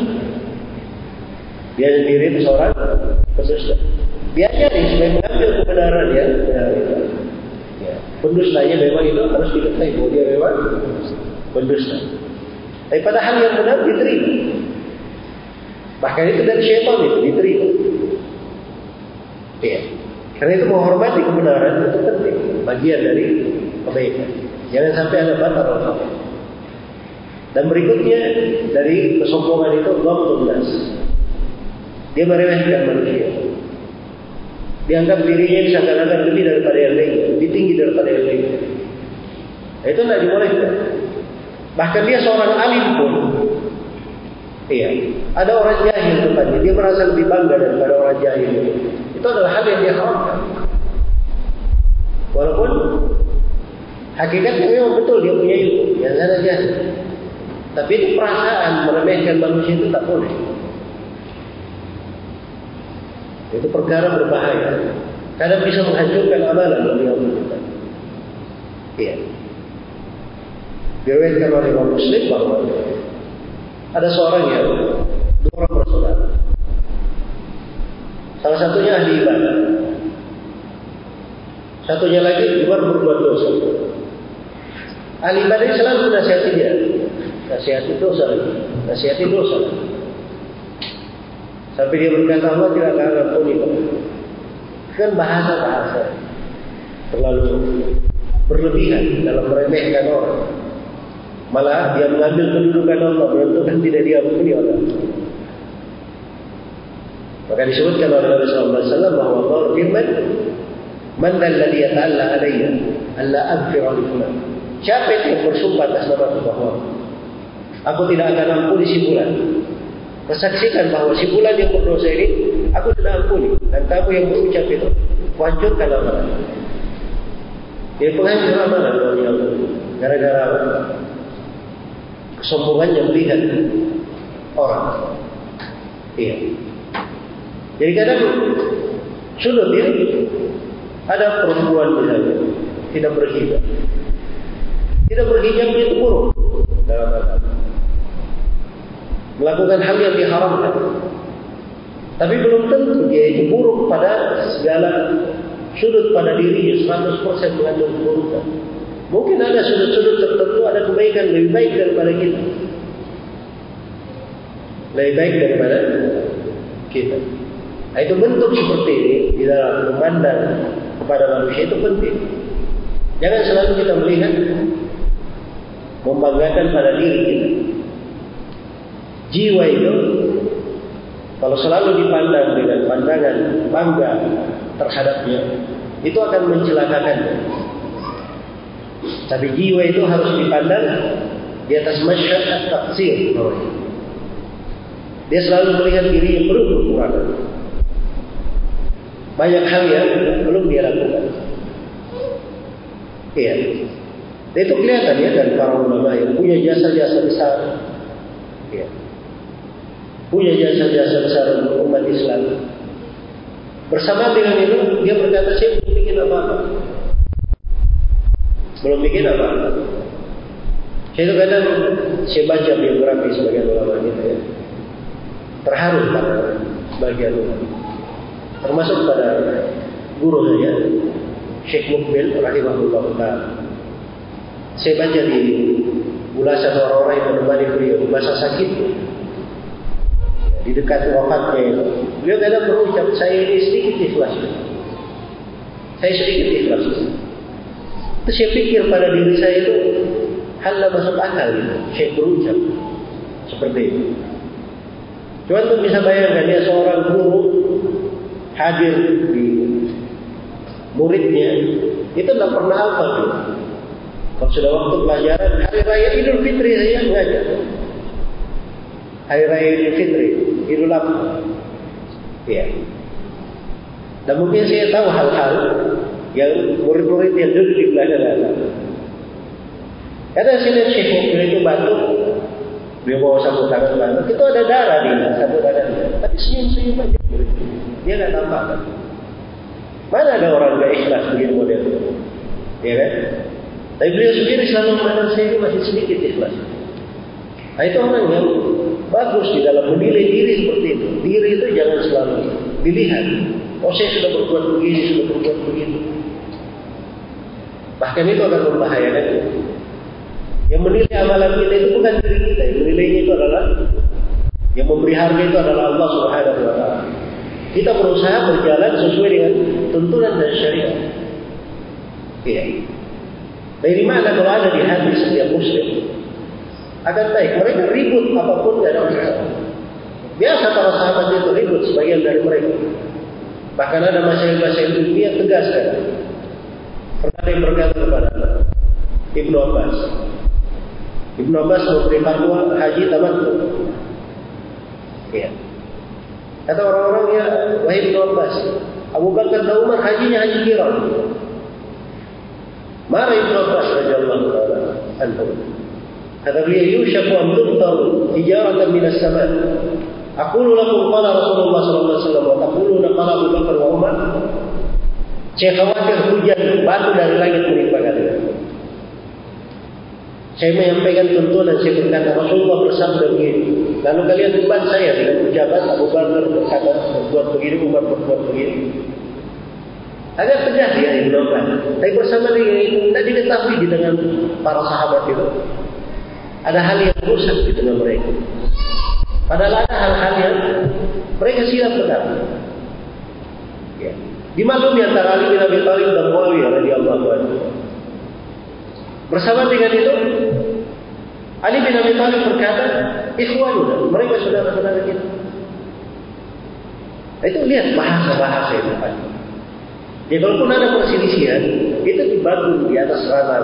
Dia sendiri itu seorang pendusta. Biasanya nih, supaya mengambil kebenaran ya, benar itu. Ya. Pendustanya memang itu harus diketahui bahwa dia memang pendusta. Tapi pada hal yang benar diterima. Bahkan itu dari syaitan itu diterima. Ya. Karena itu menghormati kebenaran itu penting. Bagian dari kebaikan. Jangan sampai ada batal Allah. Dan berikutnya dari kesombongan itu Nas. Dia meremehkan manusia. Dianggap dirinya seakan-akan lebih daripada yang lain, lebih tinggi daripada yang lain. Itu tidak dibolehkan. Bahkan dia seorang alim pun, iya, ada orang jahil depannya, dia merasa lebih bangga daripada orang jahil. Itu adalah hal yang dia haramkan. Walaupun hakikatnya memang betul dia punya ilmu, yang sana jahil. Tapi itu perasaan meremehkan manusia itu tak boleh. Itu perkara berbahaya. Kadang bisa menghancurkan amalan bagi orang kita. Iya. Diriwayatkan oleh Imam Muslim bahawa ada seorang yang dua orang bersaudara. Salah satunya ahli ibadah. Satunya lagi luar berbuat dosa. Ahli ibadah selalu menasihati dia. Nasihati dosa lagi. Nasihati dosa lagi. Sampai dia berkata Allah tidak akan ampuni kamu. Kan bahasa-bahasa terlalu berlebihan dalam meremehkan orang. Malah dia mengambil kedudukan Allah menentukan tidak dia ampuni orang. Maka disebutkan oleh Nabi Wasallam bahawa Allah firman, "Man alladhi yata'alla alayya alla aghfir li fulan." Siapa itu yang bersumpah atas nama Allah Aku tidak akan ampuni si fulan Kesaksikan bahawa si bulan yang berdosa ini Aku sudah ampuni Dan kamu yang berucap itu Hancurkan amalan. Dia penghancur amalan Gara-gara Kesombongannya melihat Orang. Iya. Jadi kadang Sudah diri Ada perempuan misalnya Tidak berhijab. Tidak berhijab itu buruk. Dalam agama melakukan hal yang diharamkan. Tapi belum tentu dia itu buruk pada segala sudut pada dirinya 100% mengandung keburukan. Mungkin ada sudut-sudut tertentu ada kebaikan lebih baik daripada kita. Lebih baik daripada kita. Nah, itu bentuk seperti ini di dalam memandang kepada manusia itu penting. Jangan selalu kita melihat membanggakan pada diri kita jiwa itu kalau selalu dipandang dengan pandangan bangga terhadapnya itu akan mencelakakan tapi jiwa itu harus dipandang di atas masyarakat taksir dia selalu melihat diri yang perlu kekurangan banyak hal yang belum dia lakukan. Iya. Itu kelihatan ya dari para ulama yang punya jasa-jasa besar. Iya punya jasa-jasa besar untuk umat Islam. Bersama dengan itu, dia berkata, saya belum bikin apa-apa. Belum bikin apa-apa. Saya itu kadang, saya baca biografi sebagian ulama kita ya. Terharu pada sebagian ulama. Termasuk pada guru saya, Syekh Mukbil, rahimahullah ta'ala. Saya baca di ulasan orang-orang yang menemani beliau, masa sakit di dekat wafatnya itu. Beliau kadang berucap, saya ini sedikit ikhlas. Saya sedikit ikhlas. Terus saya pikir pada diri saya itu, halnya masuk akal itu. Saya berucap seperti itu. Cuma tuh bisa bayangkan dia seorang guru hadir di muridnya, itu tidak pernah apa tuh. Kalau sudah waktu pelajaran, hari raya Idul Fitri saya mengajar. Hari raya Idul Fitri, Idul Adha. Ya. Dan mungkin saya tahu hal-hal yang murid-murid yang duduk di belakang ada. Kadang saya lihat Syekh Mokbil itu batu, dia bawa satu tangan batu, itu ada darah di satu tangan. Tapi senyum-senyum aja. Dia nggak tampak kan? Mana ada orang nggak ikhlas begini model? Ya kan? Tapi beliau sendiri selalu mengatakan saya masih sedikit ikhlas. Nah itu orang yang bagus di dalam menilai diri seperti itu. Diri itu jangan selalu dilihat. Oh saya sudah berbuat begini, sudah berbuat begitu. Bahkan itu akan membahayakan. Yang menilai amalan kita itu bukan diri kita. Yang menilainya itu adalah yang memberi harga itu adalah Allah Subhanahu Wa Taala. Kita berusaha berjalan sesuai dengan tuntunan dan syariat. Iya. Dari mana kalau ada di hati setiap Muslim? Akan baik. Mereka ribut apapun tidak ada masalah. Biasa para sahabat itu ribut sebagian dari mereka. Bahkan ada masalah-masalah dunia tegaskan. Pernah yang berkata kepada Ibnu Abbas. Ibnu Abbas memberi fatwa haji tamat. Ya. Kata orang-orang ya, wahai Ibnu Abbas, Abu Bakar dan Umar hajinya haji kiram. Mara Ibnu Abbas radhiyallahu taala anhu. Kata beliau, "Yushaku an tumtar tijaratan min as-sama'." Aqulu lakum qala Rasulullah wa taquluna qala Abu Bakar wa Umar. Saya khawatir hujan batu dari langit menimpa kalian. Saya menyampaikan tuntunan saya berkata Rasulullah bersabda begini. Lalu kalian beban saya dengan ucapan Abu Bakar berkata berbuat begini, Umar berbuat begini. Agak tegas ya Ibn. Tapi bersama dengan itu tidak diketahui di dengan para sahabat itu. Ada hal yang rusak di tengah mereka. Padahal ada hal-hal yang mereka siap benar. Ya. Dimaklumi antara Ali bin Abi Thalib dan Muawiyah radhiyallahu anhu. Bersama dengan itu, Ali bin Abi Thalib berkata, "Ikhwanuna, mereka saudara-saudara kita." Itu lihat bahasa-bahasa itu kan. Ya walaupun ada perselisihan, itu dibangun di atas rana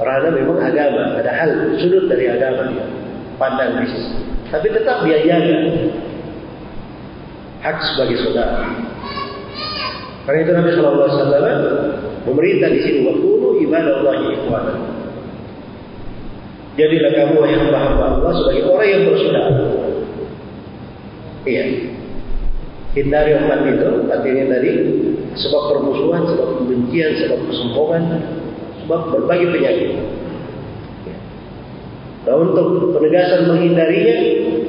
Rana memang agama, ada hal sudut dari agama dia, pandang bisnis. Tapi tetap dia jaga hak sebagai saudara. Karena itu Nabi Sallallahu Alaihi Wasallam memerintah di sini waktu ibadah Allah ikhwan. Jadilah kamu yang paham Allah sebagai orang yang bersaudara. Iya. Hindari empat itu, ini tadi sebab permusuhan, sebab kebencian, sebab kesombongan, berbagai penyakit. Nah untuk penegasan menghindarinya,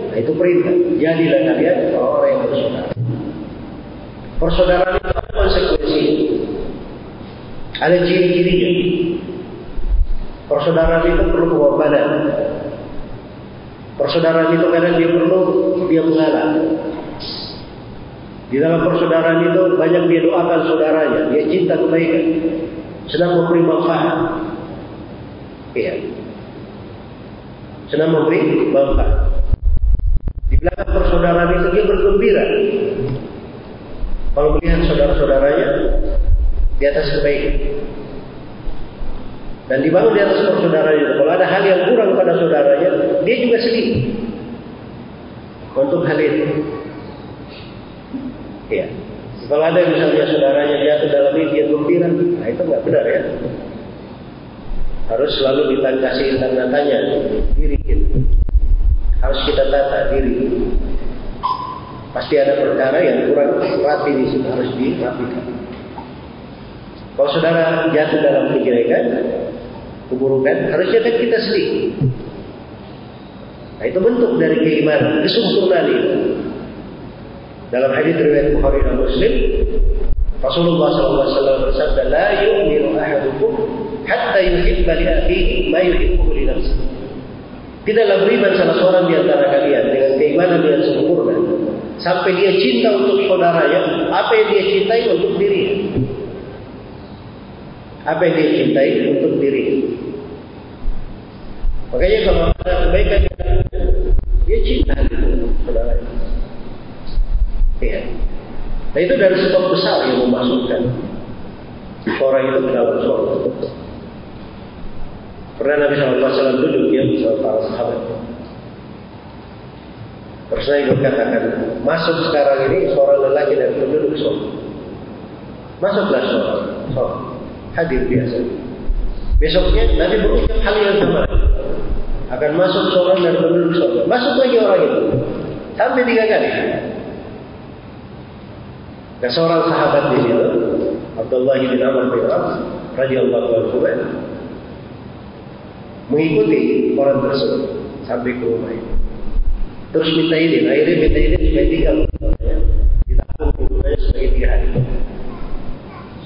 nah itu perintah. Jadilah kalian orang-orang yang bersaudara. Persaudaraan itu ada konsekuensi. Ada ciri-cirinya. Persaudaraan itu perlu pengorbanan. Persaudaraan itu kadang dia perlu dia mengalah. Di dalam persaudaraan itu banyak dia doakan saudaranya, dia cinta kebaikan, sedang memberi manfaat. Iya sedang memberi manfaat. Di belakang persaudaraan itu dia bergembira. Kalau melihat saudara-saudaranya di atas kebaikan. Dan dibangun di atas persaudaraan itu. Kalau ada hal yang kurang pada saudaranya, dia juga sedih. Untuk hal itu. Ya. Kalau ada misalnya saudaranya jatuh dalam ini, dia gembira. Nah itu enggak benar ya. Harus selalu ditandasi tanda-tanya diri harus kita tata diri. Pasti ada perkara yang kurang rapi di sini harus dirapikan. Kalau saudara jatuh dalam kejelekan, keburukan, harusnya kan kita sedih. Nah, itu bentuk dari keimanan, kesempurnaan itu. Dalam hadis riwayat Bukhari dan Muslim, Rasulullah SAW bersabda, "La yu'minu ahadukum hatta yuhibba li akhihi ma yuhibbu li nafsihi." Tidaklah beriman salah seorang di antara kalian dengan keimanan yang sempurna sampai dia cinta untuk saudaranya apa yang dia cintai untuk dirinya. Apa yang dia cintai untuk dirinya. Makanya kalau ada kebaikan dia cinta itu saudaranya. Ya. Nah itu dari sebab besar yang memasukkan orang itu ke dalam surga. Pernah Nabi SAW duduk ya bersama para sahabat. Terus Nabi berkatakan, masuk sekarang ini seorang lelaki dan penduduk surga. Masuklah seorang, seorang hadir biasa. Besoknya Nabi berucap hal yang sama. Akan masuk seorang dari penduduk surga. Masuk lagi orang itu. Sampai tiga kali. Dan seorang sahabat di situ, Abdullah bin Amr bin As, radhiyallahu anhu, mengikuti orang tersebut sampai ke rumah itu. Terus minta izin, akhirnya minta izin supaya tinggal di tampung rumahnya tiga hari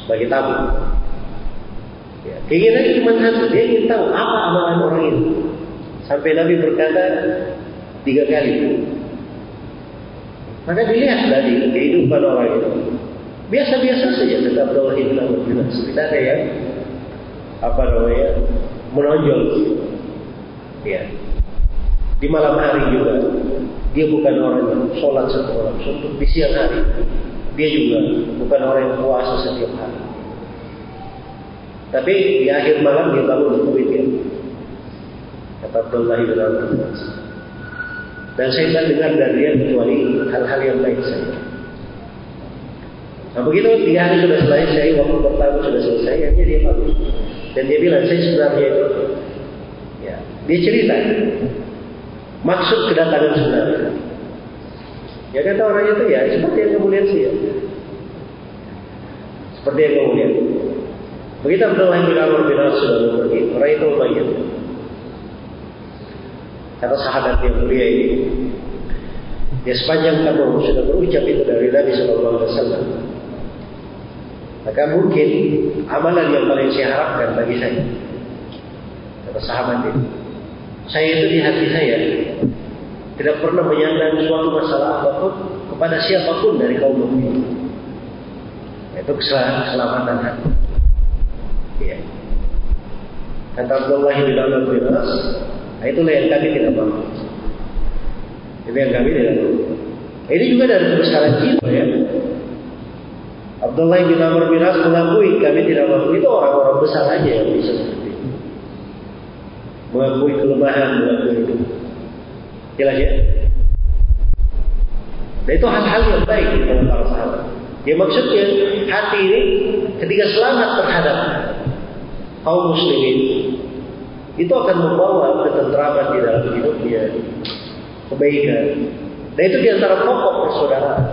sebagai tamu. Ya, keinginan cuma satu, dia ingin tahu apa amalan orang ini. Sampai Nabi berkata tiga kali. Maka dilihat dari kehidupan orang itu. Biasa-biasa saja tetap Amr bin As. Tidak ada yang apa namanya menonjol. Ya. Di malam hari juga dia bukan orang yang sholat satu malam suntuk di siang hari. Dia juga bukan orang yang puasa setiap hari. Tapi di akhir malam dia bangun untuk witir. Kata Abdullah bin Amr bin As. Dan saya tidak dengar dari dia kecuali hal-hal yang baik saja. Nah begitu tiga hari sudah selesai, waktu pertama sudah selesai, akhirnya dia bangun. Dan dia bilang, saya sebenarnya itu, ya, dia cerita, maksud kedatangan sebenarnya. Ya kata orang itu ya, seperti yang kamu lihat sih ya. Seperti yang kamu lihat. Begitu Abdullah bin Amr bin As sudah pergi, orang itu banyak. Kata sahabat yang mulia ini, ya sepanjang kamu sudah berucap itu dari Nabi Wasallam, maka mungkin amalan yang paling saya harapkan bagi saya, kata sahabat ini, saya itu di hati saya tidak pernah menyandang suatu masalah apapun kepada siapapun dari kaum muslimin. Itu keselamatan hati. Ya. Kata Abdullah bin bin As, itulah yang kami tidak mau. Itu yang kami tidak mau. Ini juga dari kebesaran jiwa ya. Abdullah bin Amr bin As mengakui kami tidak mau. Itu orang-orang besar aja yang bisa seperti itu. Mengakui kelemahan, mengakui itu. Jelas ya? Dan itu hal-hal yang baik dalam para sahabat. Ya maksudnya hati ini ketika selamat terhadap kaum muslimin itu akan membawa ketentraman di dalam hidupnya, kebaikan. Dan itu diantara pokok persaudaraan.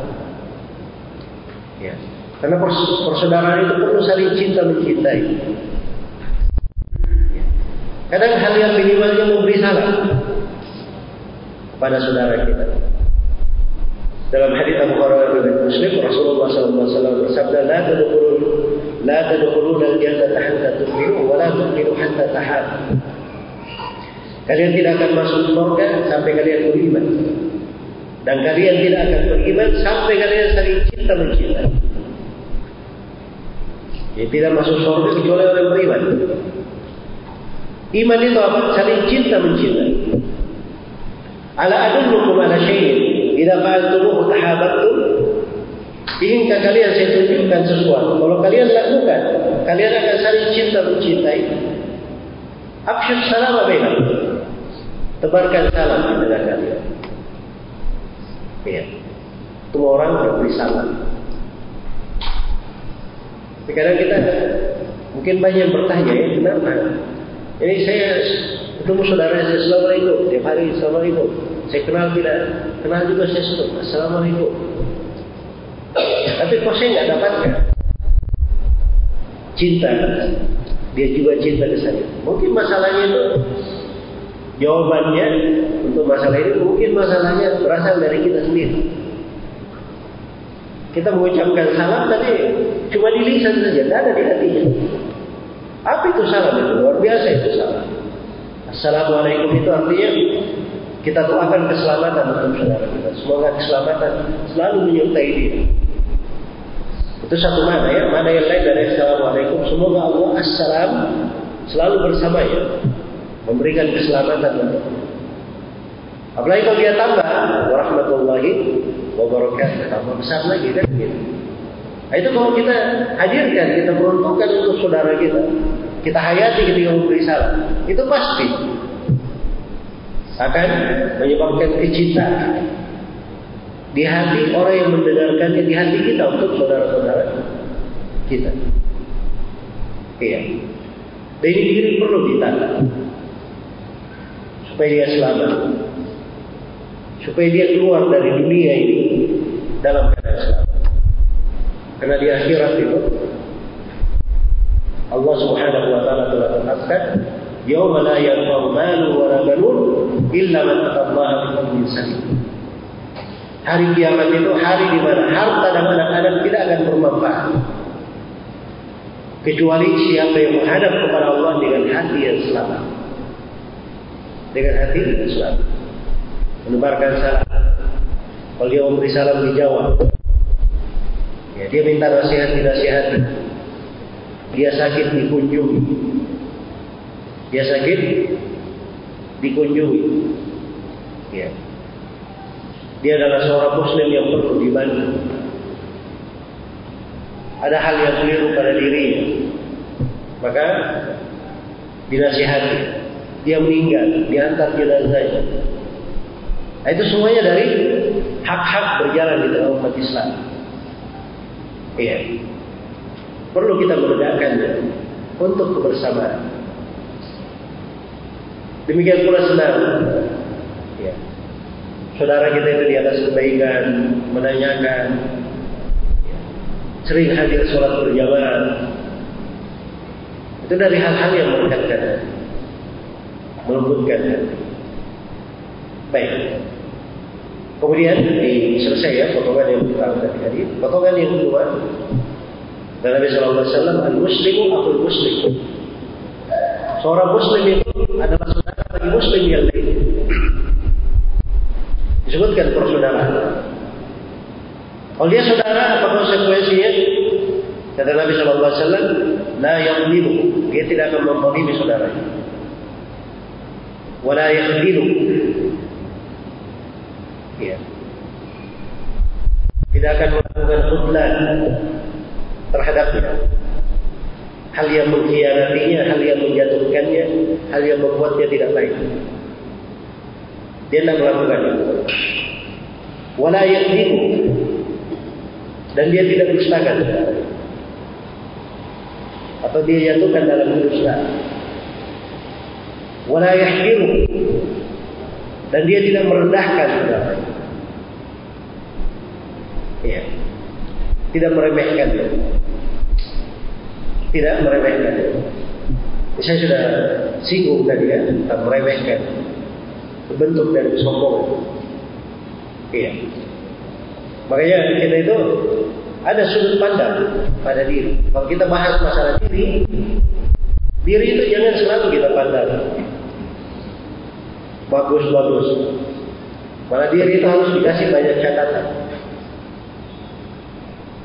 Ya. Karena persaudaraan itu perlu saling cinta mencintai. Ya. Kadang hal yang minimalnya memberi salam kepada saudara kita. Dalam hadis Abu Hurairah bin Muslim Rasulullah SAW bersabda la tadkhulun la tadkhulun al-jannata hatta tu'minu wa la tu'minu hatta tahabbu. Kalian tidak akan masuk surga sampai kalian beriman. Dan kalian tidak akan beriman sampai kalian saling cinta mencintai. Jadi tidak masuk surga kecuali orang beriman. Iman itu apa? Saling cinta mencintai. Ala adullukum ala syai'in Idza fa'altumuhu tahabbtum Inginkah kalian saya tunjukkan sesuatu Kalau kalian lakukan Kalian akan saling cinta mencintai Absyud salam abaikum Tebarkan salam tengah kalian. Ya. Semua orang berberi salam. Tapi kadang kita Mungkin banyak bertanya ya Kenapa? Ini saya ketemu saudara saya Assalamualaikum. Tiap hari Assalamualaikum. Saya kenal tidak Kenal juga saya suruh Assalamualaikum. Tapi kok saya tidak dapatkan. Cinta. Dia juga cinta ke saya. Mungkin masalahnya itu Jawabannya Untuk masalah ini Mungkin masalahnya berasal dari kita sendiri Kita mengucapkan salam Tapi cuma di lisan saja Tidak ada di hatinya Apa itu salam itu? Luar biasa itu salam Assalamualaikum itu artinya kita doakan keselamatan untuk saudara kita. Semoga keselamatan selalu menyertai dia. Itu satu mana ya. Mana yang lain dari Assalamualaikum. Semoga Allah Assalam selalu bersama ya. Memberikan keselamatan untuk Apalagi kalau dia tambah Warahmatullahi Wabarakatuh Tambah besar lagi kan gitu. Nah, itu kalau kita hadirkan Kita beruntukkan untuk saudara kita Kita hayati ketika memberi salam Itu pasti akan menyebabkan kecintaan di hati orang yang mendengarkannya di hati kita untuk saudara-saudara kita. Iya. Dan ini perlu ditata supaya dia selamat supaya dia keluar dari dunia ini dalam keadaan selamat karena di akhirat itu Allah Subhanahu wa taala telah menetapkan yauma la yanfa'u malu wa la banun illa man taqallaha bi qalbin sadid Hari kiamat itu hari di mana harta dan anak-anak tidak akan bermanfaat. Kecuali siapa yang menghadap kepada Allah dengan hati yang selamat. Dengan hati selamat. Menebarkan salam. Kalau dia memberi salam dijawab. Ya, dia minta nasihat dinasihati. Dia sakit dikunjungi. Dia sakit dikunjungi. Ya. Dia adalah seorang muslim yang perlu dibantu. Ada hal yang keliru pada dirinya. Maka dinasihati. Dia meninggal, diantar jenazahnya. Nah, itu semuanya dari hak-hak berjalan di dalam umat Islam. Iya. Perlu kita menegakkannya untuk kebersamaan. Demikian pula senang. Ya. Saudara kita itu di atas kebaikan, menanyakan, ya. sering hadir sholat berjamaah. Itu dari hal-hal yang mengangkatkan, melembutkan hati. Baik. Kemudian di selesai ya potongan yang pertama tadi tadi. Potongan yang kedua dan Nabi Shallallahu Alaihi Wasallam al Muslimu akul Muslim. Seorang Muslim itu adalah saudara bagi Muslim yang lain. Disebutkan persaudaraan. Kalau dia saudara, apa konsekuensinya? Kata Nabi Wasallam, la yang dia tidak akan mempolimi saudaranya. Wala yang Ya. Tidak akan melakukan khudlan terhadapnya. Hal yang mengkhianatinya, hal yang menjatuhkannya, hal yang membuatnya tidak baik. Dia tidak melakukan itu. Wala yakdimu. Dan dia tidak dustakan. Atau dia jatuhkan dalam dusta. Wala yahdimu. Dan dia tidak merendahkan. Ya. Tidak meremehkan. Tidak meremehkan. Saya sudah singgung tadi ya, tentang meremehkan. Bentuk dari sombong. Iya. Makanya kita itu ada sudut pandang pada diri. Kalau kita bahas masalah diri, diri itu jangan selalu kita pandang bagus-bagus. Malah diri itu harus dikasih banyak catatan.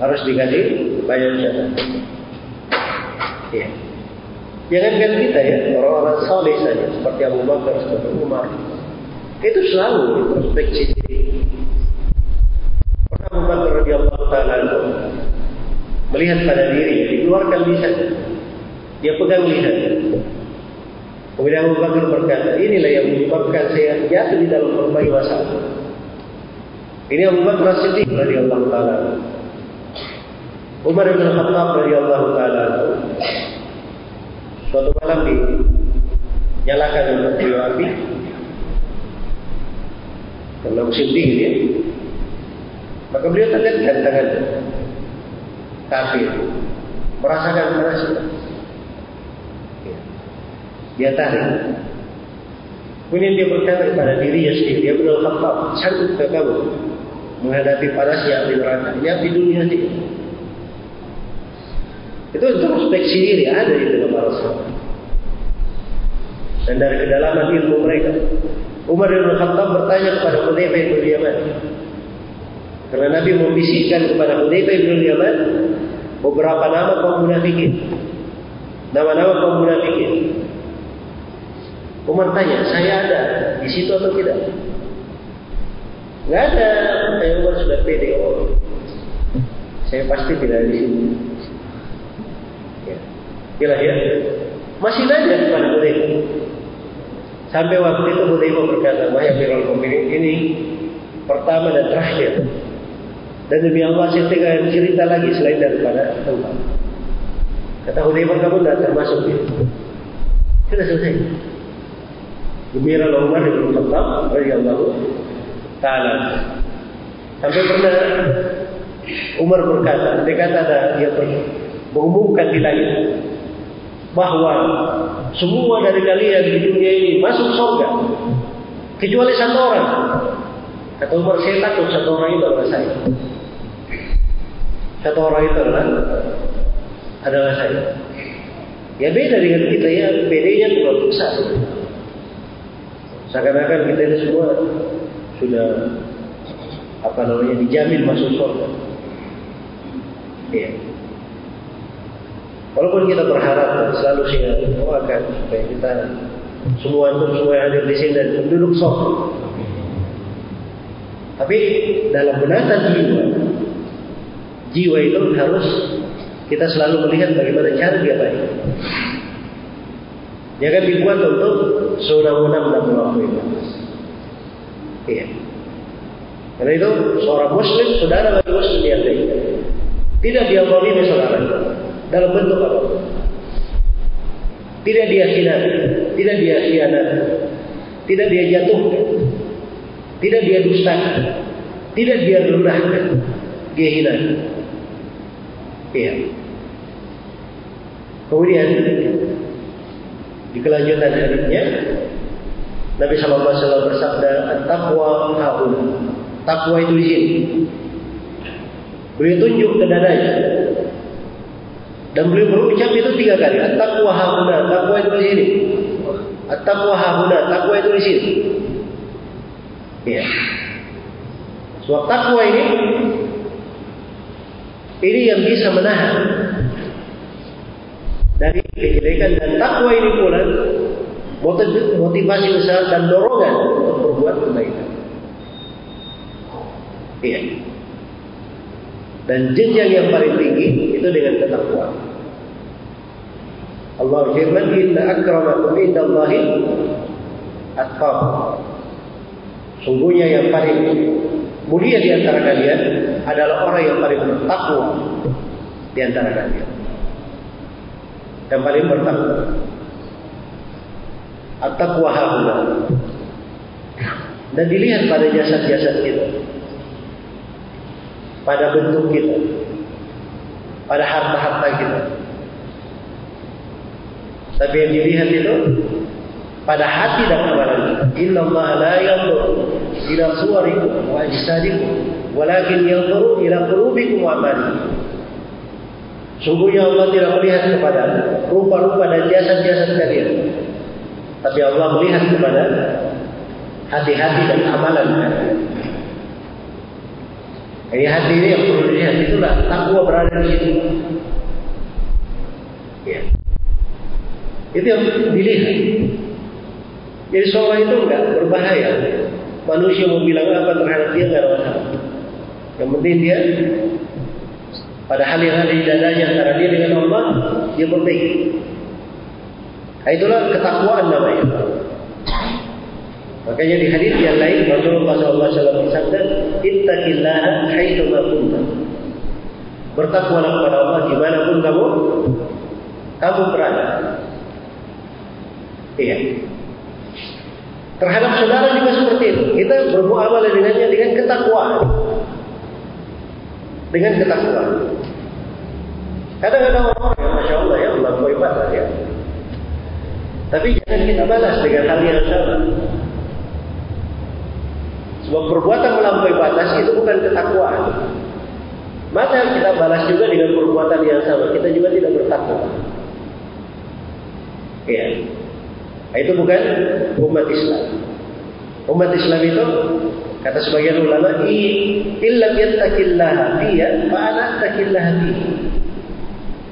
Harus dikasih banyak catatan. Ya. Jangankan kita ya, orang-orang soleh saja seperti Abu Bakar, seperti Umar, itu selalu introspeksi diri. Pernah Abu Bakar radhiyallahu taala melihat pada diri, dikeluarkan lisan, dia pegang lisan. Kemudian Abu Bakar berkata, inilah yang menyebabkan saya jatuh di dalam berbagai masalah. Ini Abu Bakar Siddiq radhiyallahu taala. Umar bin Khattab radhiyallahu taala suatu malam di nyalakan dengan api musim dingin ya. Maka beliau tegakkan tangan kafir merasakan panas. Ya. Dia tarik. Kemudian dia berkata kepada dirinya sendiri, dia benar khattab, sanggup ke kamu menghadapi panasnya api neraka, ya di dunia sendiri. Itu introspeksi diri ada di dalam para sahabat. Dan dari kedalaman ilmu mereka, Umar bin Khattab bertanya kepada Hudzaifah bin Yaman. Karena Nabi membisikkan kepada Hudzaifah bin Yaman beberapa nama kaum munafikin. Nama-nama kaum munafikin. Umar tanya, saya ada di situ atau tidak? Tidak ada. Saya Umar sudah pede. Oh, saya pasti tidak di sini. Bila ya, masih nanya kepada Hudzaifah. Sampai waktu itu Hudzaifah berkata, "Wahai Amirul Mukminin, ini pertama dan terakhir." Dan demi Allah saya tidak cerita lagi selain daripada tempat. Kata Hudzaifah, kamu tidak termasuk itu. Sudah selesai. Gembira Umar bin Khattab radhiyallahu taala. Sampai pernah Umar berkata, dia kata ada dia mengumumkan di langit bahawa semua dari kalian di dunia ini masuk surga kecuali satu orang Kata Umar, saya takut satu orang itu adalah saya. Satu orang itu adalah adalah saya. Ya beda dengan kita ya, bedanya bukan besar. Seakan-akan kita ini semua sudah apa namanya dijamin masuk surga. Ya. Walaupun kita berharap selalu sih doakan supaya kita semua itu semua yang hadir di sini dan penduduk surga. Tapi dalam benatan jiwa, jiwa itu harus kita selalu melihat bagaimana cara dia baik. Dia akan dibuat untuk sewenang-wenang dan melakukan. Iya. Karena itu seorang muslim, saudara bagi muslim yang baik. Tidak dia zalimi saudara dalam bentuk apa? Tidak dia hina, tidak dia khianat, tidak dia jatuhkan, tidak dia dustakan, tidak dia rendahkan, dia hina. Iya. Kemudian di kelanjutan hadisnya Nabi sallallahu alaihi wasallam bersabda, "At-taqwa haun." Takwa itu sini. Beliau tunjuk ke dadanya. Dan beliau berucap itu tiga kali. At-taqwa hauna, takwa itu di sini. At-taqwa hauna, takwa itu di sini. Iya. Sebab takwa ini ini yang bisa menahan kejelekan dan takwa ini pula motivasi besar dan dorongan untuk berbuat kebaikan. Iya. Dan jenjang yang paling tinggi itu dengan ketakwaan. Allah firman, Inna akramakum inda Allahi atqakum. Sungguhnya yang paling mulia di antara kalian adalah orang yang paling bertakwa di antara kalian. Yang paling bertakwa. At-taqwa haula. Dan dilihat pada jasad-jasad kita. Pada bentuk kita. Pada harta-harta kita. Tapi yang dilihat itu pada hati dan amalan kita. Inna Allah la yanzur ila suwarikum wa ajsadikum walakin yanzur ila qulubikum wa amalikum. Sungguhnya Allah tidak melihat kepada rupa-rupa dan jasad-jasad kalian. Tapi Allah melihat kepada hati-hati dan amalan kalian. Jadi hati ini yang perlu dilihat itulah takwa berada di situ. Ya. Itu yang dilihat. Jadi seorang itu enggak berbahaya. Manusia mau bilang apa terhadap dia enggak ada masalah. Yang penting dia pada hal yang ada di dadanya antara dia dengan Allah, dia berbaik. Itulah ketakwaan namanya. Makanya di hadis yang lain Rasulullah SAW bersabda, "Ittaqillaha haitsu ma kunta." Bertakwalah kepada Allah di mana pun kamu kamu berada. Iya. Terhadap saudara juga seperti itu. Kita bermuamalah dengannya dengan ketakwaan. Dengan ketakwaan. Kadang-kadang orang yang Masya Allah ya melakukan ibadah ya. Tapi jangan kita balas dengan hal yang sama. Sebab perbuatan melampaui batas itu bukan ketakwaan. Maka kita balas juga dengan perbuatan yang sama. Kita juga tidak bertakwa. Ya. Itu bukan umat Islam. Umat Islam itu kata sebagian ulama, "Illam yattaqillaha fiyya fa ana attaqillaha fihi."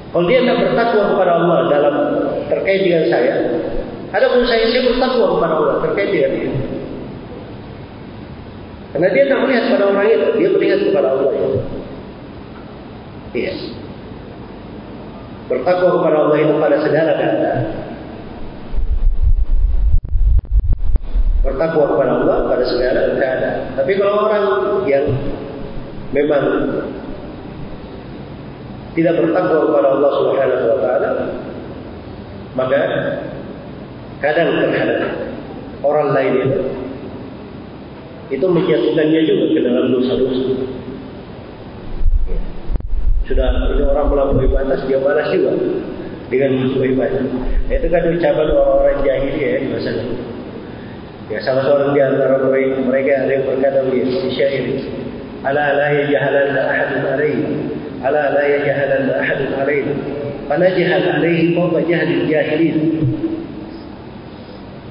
Kalau dia tidak bertakwa kepada Allah dalam terkait dengan saya, ada pun saya saya bertakwa kepada Allah terkait dengan dia. Karena dia tidak melihat pada orang itu, dia melihat kepada Allah. Iya. Bertakwa kepada Allah itu pada segala keadaan. Bertakwa kepada Allah pada segala keadaan. Tapi kalau orang yang memang tidak bertakwa kepada Allah Subhanahu wa taala maka kadang terhadap orang lain itu itu menjatuhkannya juga ke dalam dosa-dosa. Sudah ini orang melampaui batas dia balas juga dengan melampaui batas. Itu kan ucapan orang-orang jahiliyah ya di masa lalu. Ya salah seorang di antara mereka ada yang berkata begini, di syair. Ala la yajhalan ahadun alayhi. Ala la yajhalan ahadun alayhi. Fanajhal alayhi fawqa jahlil jahilin.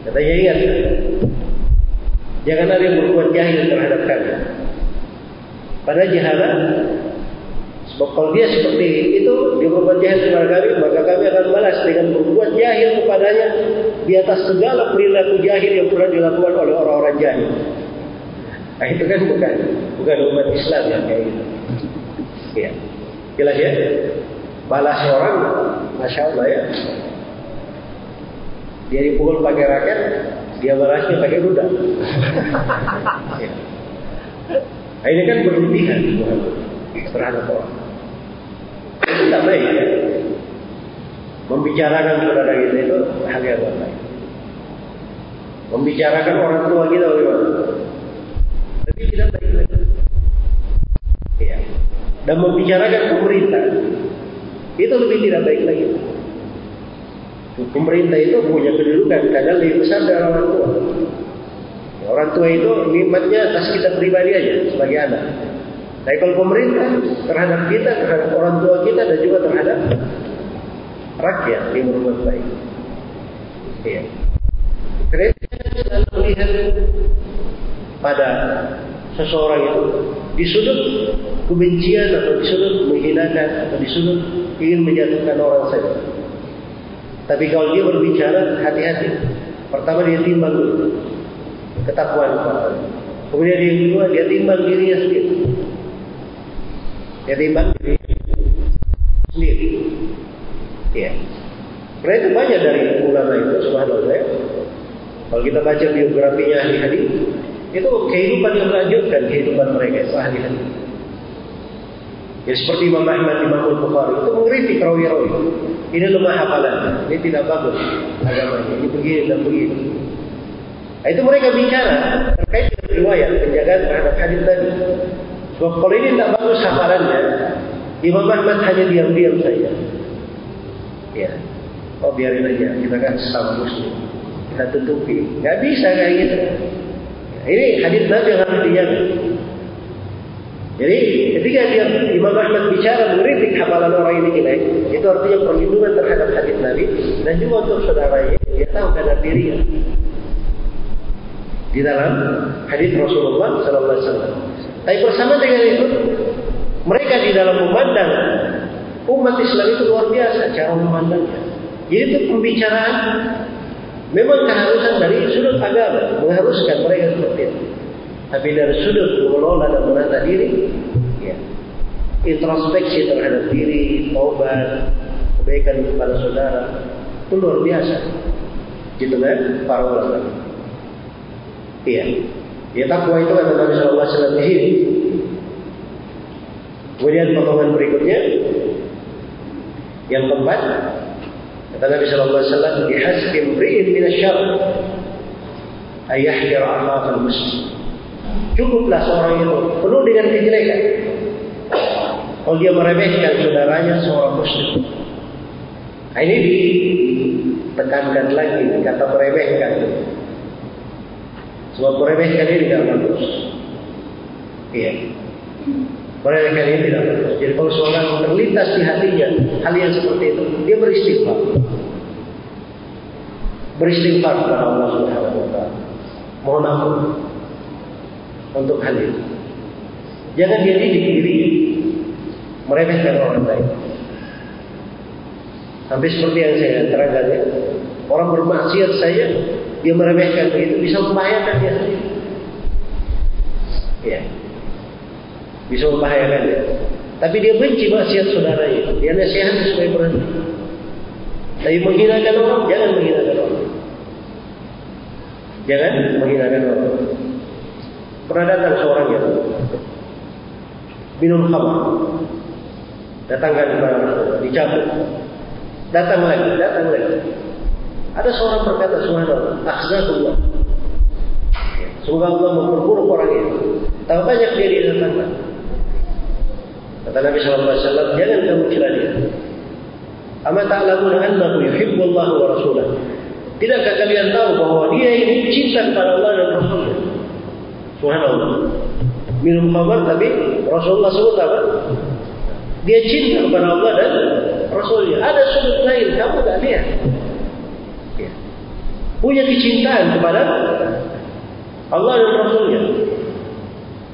Katanya ingat. Jangan ada yang berbuat jahil terhadap kami. Pada jahalan Sebab kalau dia seperti itu, dia berbuat jahil kepada kami, maka kami akan balas dengan berbuat jahil kepadanya di atas segala perilaku jahil yang pernah dilakukan oleh orang-orang jahil. Nah, itu kan bukan bukan umat Islam yang kayak gitu. Ya. Jelas ya? Balas orang, Masya Allah ya. Dia dipukul pakai raket, dia balasnya pakai kuda. ya. Nah, ini kan berlebihan terhadap orang. Itu tidak baik ya. Membicarakan saudara kita itu hal yang baik. Membicarakan orang tua kita bagaimana? Tapi tidak baik lagi. Ya. Dan membicarakan pemerintah itu lebih tidak baik lagi. Pemerintah itu punya kedudukan kadang lebih besar dari orang tua. Orang tua itu nikmatnya atas kita pribadi aja sebagai anak. Tapi kalau pemerintah terhadap kita, terhadap orang tua kita dan juga terhadap rakyat yang berbuat baik. Iya. Kereta selalu melihat pada seseorang itu di sudut kebencian atau di sudut menghinakan atau di sudut ingin menjatuhkan orang saja. Tapi kalau dia berbicara, hati-hati. Pertama dia timbang dulu ketakuan. Kemudian yang kedua dia timbang dirinya sendiri. Jadi bang sendiri. Ya. Itu banyak dari ulama itu subhanallah ya. Kalau kita baca biografinya ahli hadis, itu kehidupan yang melanjutkan kehidupan mereka ahli hadis. Ya seperti Imam Ahmad Imam Bukhari itu mengkritik rawi-rawi. Ini lemah hafalan, ini tidak bagus agamanya, ini begini dan begini. Nah, itu mereka bicara terkait dengan riwayat penjagaan terhadap hadis tadi. Sebab kalau ini tidak bagus hafalannya, Imam Ahmad hanya diam-diam saja. Ya, oh biarin aja, kita kan sama muslim, kita tutupi. Gak bisa kayak gitu. Ini hadis Nabi yang harus dijaga. Jadi ketika dia Imam Ahmad bicara mengkritik hafalan orang ini ini, itu artinya perlindungan terhadap hadis Nabi dan juga untuk saudaranya dia tahu kadar dirinya di dalam hadis Rasulullah Sallallahu Alaihi Wasallam. Tapi bersama dengan itu, mereka di dalam memandang umat Islam itu luar biasa cara memandangnya. Jadi itu pembicaraan memang keharusan dari sudut agama mengharuskan mereka seperti itu. Tapi dari sudut mengelola dan menata diri, ya, introspeksi terhadap diri, taubat, kebaikan kepada saudara, itu luar biasa. Gitu kan para ulama. Iya. Ya takwa itu kata Nabi Wasallam di sini. Kemudian potongan berikutnya yang keempat kata Nabi Wasallam di hasbi mri'in min asyar ayah al muslim. Cukuplah seorang itu penuh dengan kejelekan. Kalau dia meremehkan saudaranya seorang muslim. Nah, ini ditekankan lagi kata meremehkan. Sebab meremehkan ini tidak bagus. Iya. Meremehkan ini tidak bagus. Jadi kalau seorang terlintas di hatinya hal yang seperti itu, dia beristighfar. Beristighfar kepada Allah Subhanahu taala. Mohon ampun untuk hal itu. Jangan dia didik diri meremehkan orang lain. Sampai seperti yang saya terangkan ya, orang bermaksiat saya dia meremehkan begitu bisa membahayakan dia. Ya. Bisa membahayakan. Tapi dia benci maksiat saudaranya. Dia nasihat supaya berhenti. Tapi menghinakan orang, jangan menghinakan orang. Jangan menghinakan orang. Pernah datang seorang yang minum khamar. Datangkan kepada dicabut. Datang lagi, datang lagi. Ada seorang berkata subhanallah, akhzatullah. Semoga Allah memperburuk orang ini. Tahu banyak dia didatangkan. Kata Nabi wasallam, jangan kamu celah dia. Ama ta'lamun annahu yuhibbu Allah wa rasulahu. Tidakkah kalian tahu bahwa dia ini cinta kepada Allah dan Rasulnya? Subhanallah. Minum khamar tapi Rasulullah sebut apa? Dia cinta kepada Allah dan Rasulnya. Ada sudut lain kamu tak lihat. Ya. Punya kecintaan kepada Allah dan Rasulnya.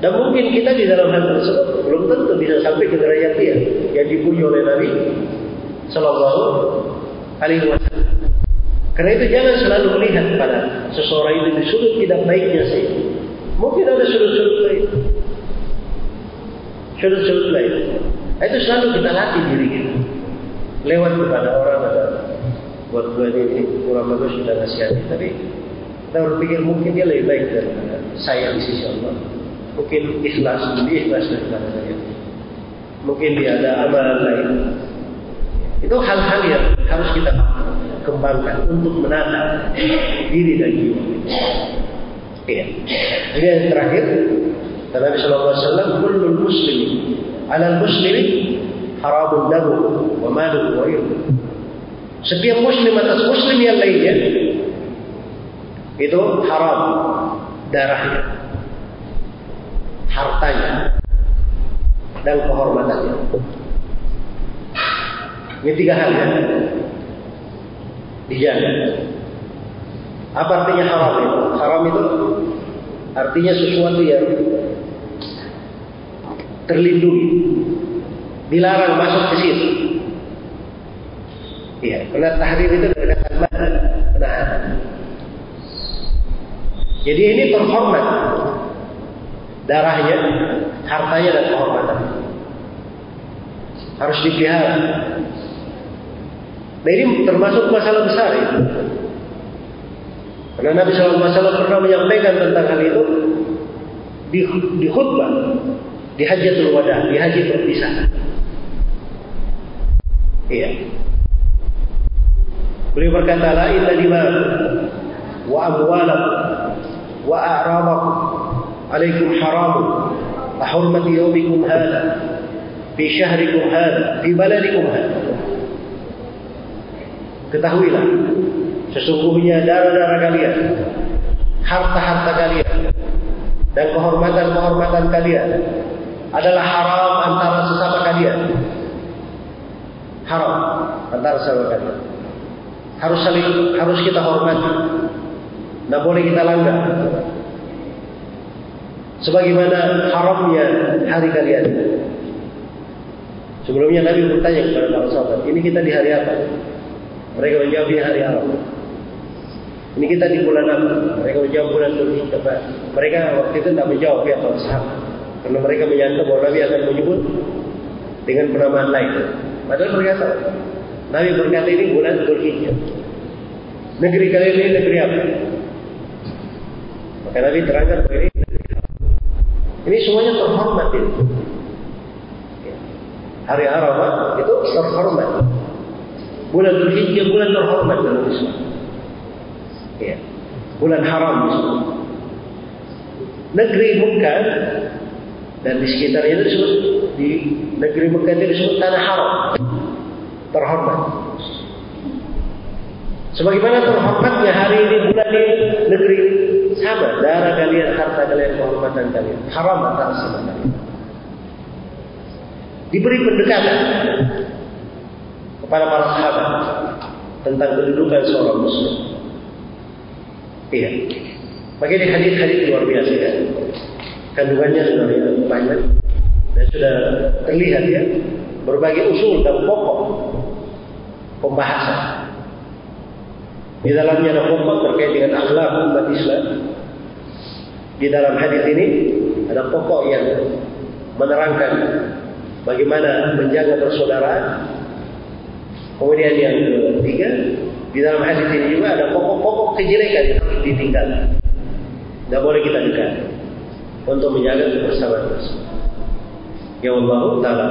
Dan mungkin kita di dalam hal tersebut belum tentu bisa sampai ke derajat dia yang dipuji oleh Nabi Sallallahu Alaihi Wasallam. Karena itu jangan selalu melihat pada seseorang itu di sudut tidak baiknya saja. Mungkin ada sudut-sudut lain. Sudut-sudut lain. Itu selalu kita latih diri kita. Lewat kepada orang ada buat gue ini kurang bagus sudah nasihati. Tapi kita berpikir mungkin dia lebih baik daripada saya di sisi Allah. Mungkin ikhlas, lebih ikhlas daripada saya. Mungkin dia ada amalan lain. Itu hal-hal yang harus kita kembangkan untuk menata diri dan jiwa. Iya. Ini yang terakhir. Nabi Wasallam, "Kullul Muslim, ala Muslim, haramun damu, wa malu wa irdu." Setiap Muslim atas Muslim yang lainnya itu haram darahnya, hartanya, dan kehormatannya. Ini tiga hal ya. Dijaga. Apa artinya haram itu? Haram itu artinya sesuatu yang terlindungi, dilarang masuk ke situ. Iya, karena tahrir itu dari kata menahan. Jadi ini terhormat darahnya, hartanya dan kehormatan harus dipelihara. Nah ini termasuk masalah besar itu. Karena Nabi SAW pernah menyampaikan tentang hal itu di, di khutbah, di hajatul wada, di haji perpisahan. Iya. Beliau berkata, La inna lima wa amwalakum wa a'ramakum alaikum haramun ahurmati yawmikum hadha fi syahrikum hadha fi baladikum hadha ketahuilah sesungguhnya darah-darah kalian harta-harta kalian dan kehormatan-kehormatan kalian adalah haram antara sesama kalian. Haram antara sesama kalian. Harus saling harus kita hormati. Tidak boleh kita langgar sebagaimana haramnya hari kalian sebelumnya Nabi bertanya kepada para sahabat ini kita di hari apa mereka menjawab di hari Arab. Ini kita di bulan apa? Mereka menjawab bulan Dzulhijjah. Mereka waktu itu tidak menjawab ya para sahabat. Karena mereka menyangka bahwa Nabi akan menyebut dengan penamaan lain. Padahal mereka tahu. Nabi berkata ini bulan Dzulhijjah. Negeri kalian ini negeri apa? Maka Nabi terangkan bahwa ini semuanya terhormat itu. Hari Arafah itu terhormat. Bulan Dzulhijjah bulan terhormat dalam Islam. Ya. Bulan haram. Negeri Mekah dan di sekitarnya itu disebut di negeri Mekah itu disebut tanah haram. Terhormat. Sebagaimana terhormatnya hari ini bulan ini negeri sama darah kalian, harta kalian, kehormatan kalian. Haram atas sama kalian. Diberi pendekatan kepada para sahabat tentang kedudukan seorang muslim. Iya. Bagi ini hadis-hadis luar biasa ya. Kandungannya sudah banyak dan sudah terlihat ya berbagai usul dan pokok pembahasan. Di dalamnya ada pokok terkait dengan akhlak umat Islam. Di dalam hadis ini ada pokok yang menerangkan bagaimana menjaga persaudaraan Kemudian yang ketiga, di dalam hadis ini juga ada pokok-pokok kejelekan yang harus ditinggal. Tidak boleh kita dekat untuk menjaga kebersamaan. Ya Allah Taala.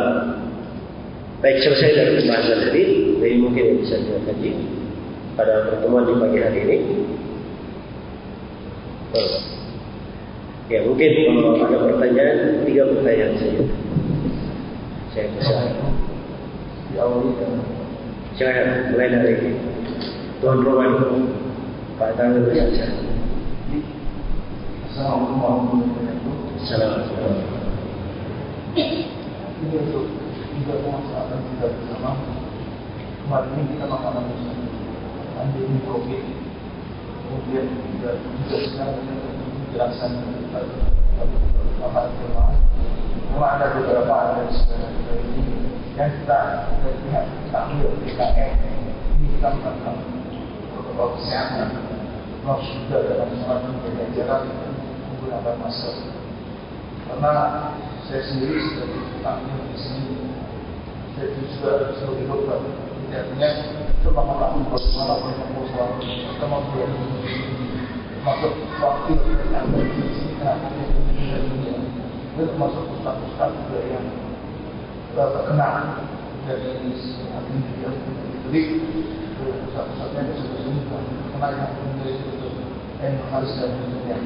Baik selesai dari pembahasan tadi, jadi mungkin yang bisa kita kaji pada pertemuan di pagi hari ini. Ya mungkin kalau ada pertanyaan, tiga pertanyaan saja. Saya bisa. Ya. Silakan mulai dari Tuan Roman. Pak Tangan saja. Assalamualaikum warahmatullahi wabarakatuh. Assalamualaikum. Ini untuk juga pemanfaatan kita bersama. Kemarin kita makan pandemi COVID. Kemudian juga juga sekarang kita penjelasan bapak jemaah. Memang ada beberapa ada sekarang ini yang kita dari pihak takmir PKM ini kita melakukan protokol kesehatan. Harus juga dalam sholat menjaga jarak menggunakan masker. Karena saya sendiri sebagai takmir di sini, saya juga dokter. Jadi artinya itu mengatakan bagaimana protokol sholat kita membuat masuk waktu yang di sini di dunia itu termasuk ustaz-ustaz juga yang terkenal dari juga jadi ustaz-ustaznya itu sudah semua kenal yang menjadi itu yang harus dan dunia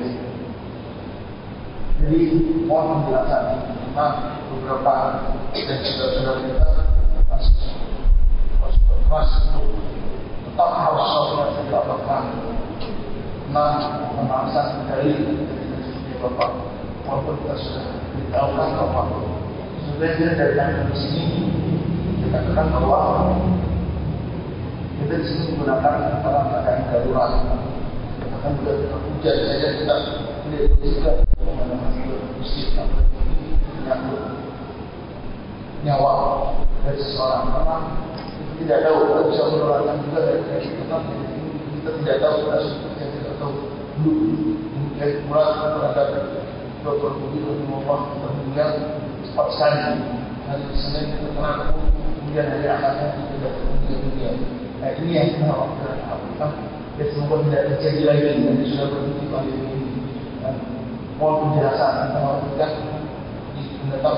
jadi mohon penjelasan tentang beberapa dan saudara-saudara kita masih berkeras untuk tetap harus sholat tidak apa nah pembahasan dari Bapak. Walaupun kita sudah beritahukan bahwa sebenarnya dari kami di sini kita katakan bahwa kita di sini menggunakan dalam keadaan darurat. Bahkan juga hujan saja kita tidak bisa masih musik atau nyawa dari seseorang kita tidak tahu. Kita bisa menularkan juga dari kita kita tidak tahu kita mungkin mulai terhadap Dr. Budi Rahimahullah kita meninggal cepat sekali hari Senin terkenal kemudian hari Ahadnya tidak meninggal dunia nah ini yang kita harapkan ya semoga tidak terjadi lagi dan sudah berhenti kali ini dan mohon penjelasan kita di menetap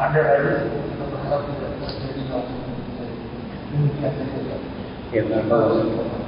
ada lagi kita berharap tidak terjadi lagi demikian saja Ya, Bapak.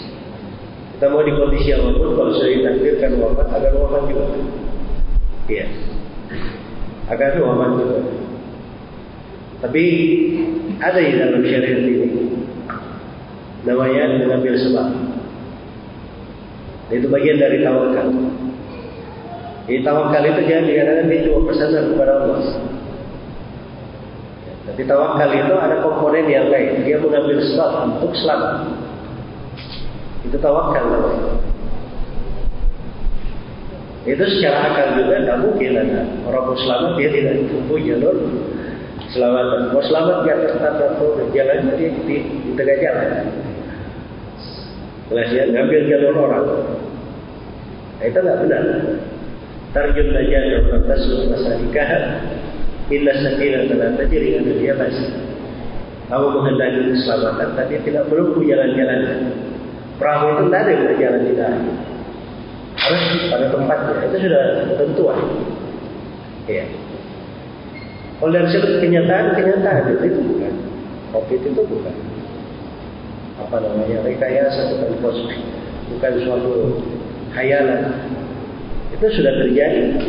Kita mau di kondisi apapun, kalau sudah ditakdirkan wafat, akan wafat juga. Iya. Akan wafat juga. Tapi ada di dalam syariat ini. Namanya mengambil sebab. Itu bagian dari tawakal. Jadi tawakal itu jangan dikatakan dia cuma bersandar kepada Allah. Tapi tawakal itu ada komponen yang lain. Dia mengambil sebab untuk selamat. Itu tawakal namanya. Itu secara akal juga tidak mungkin ada orang mau selamat dia tidak tempuh jalur selamatan. Mau selamat di atas tata dan jalannya dia di, di tengah jalan. Kelas dia ngambil jalur orang. Nah, itu tidak benar. Tarjun najat wa tasluh masalikah illa sakinah telah terjadi ada dia masih. Kamu menghendaki keselamatan tapi tidak menempuh jalan-jalan. Perahu itu tidak ada berjalan di dalam. Harus pada tempatnya. Itu sudah tentuan. Ya. Kalau dari sudut kenyataan, kenyataan itu, itu bukan. Covid itu bukan. Apa namanya? Rekayasa bukan kosmik. Bukan suatu khayalan. Itu sudah terjadi.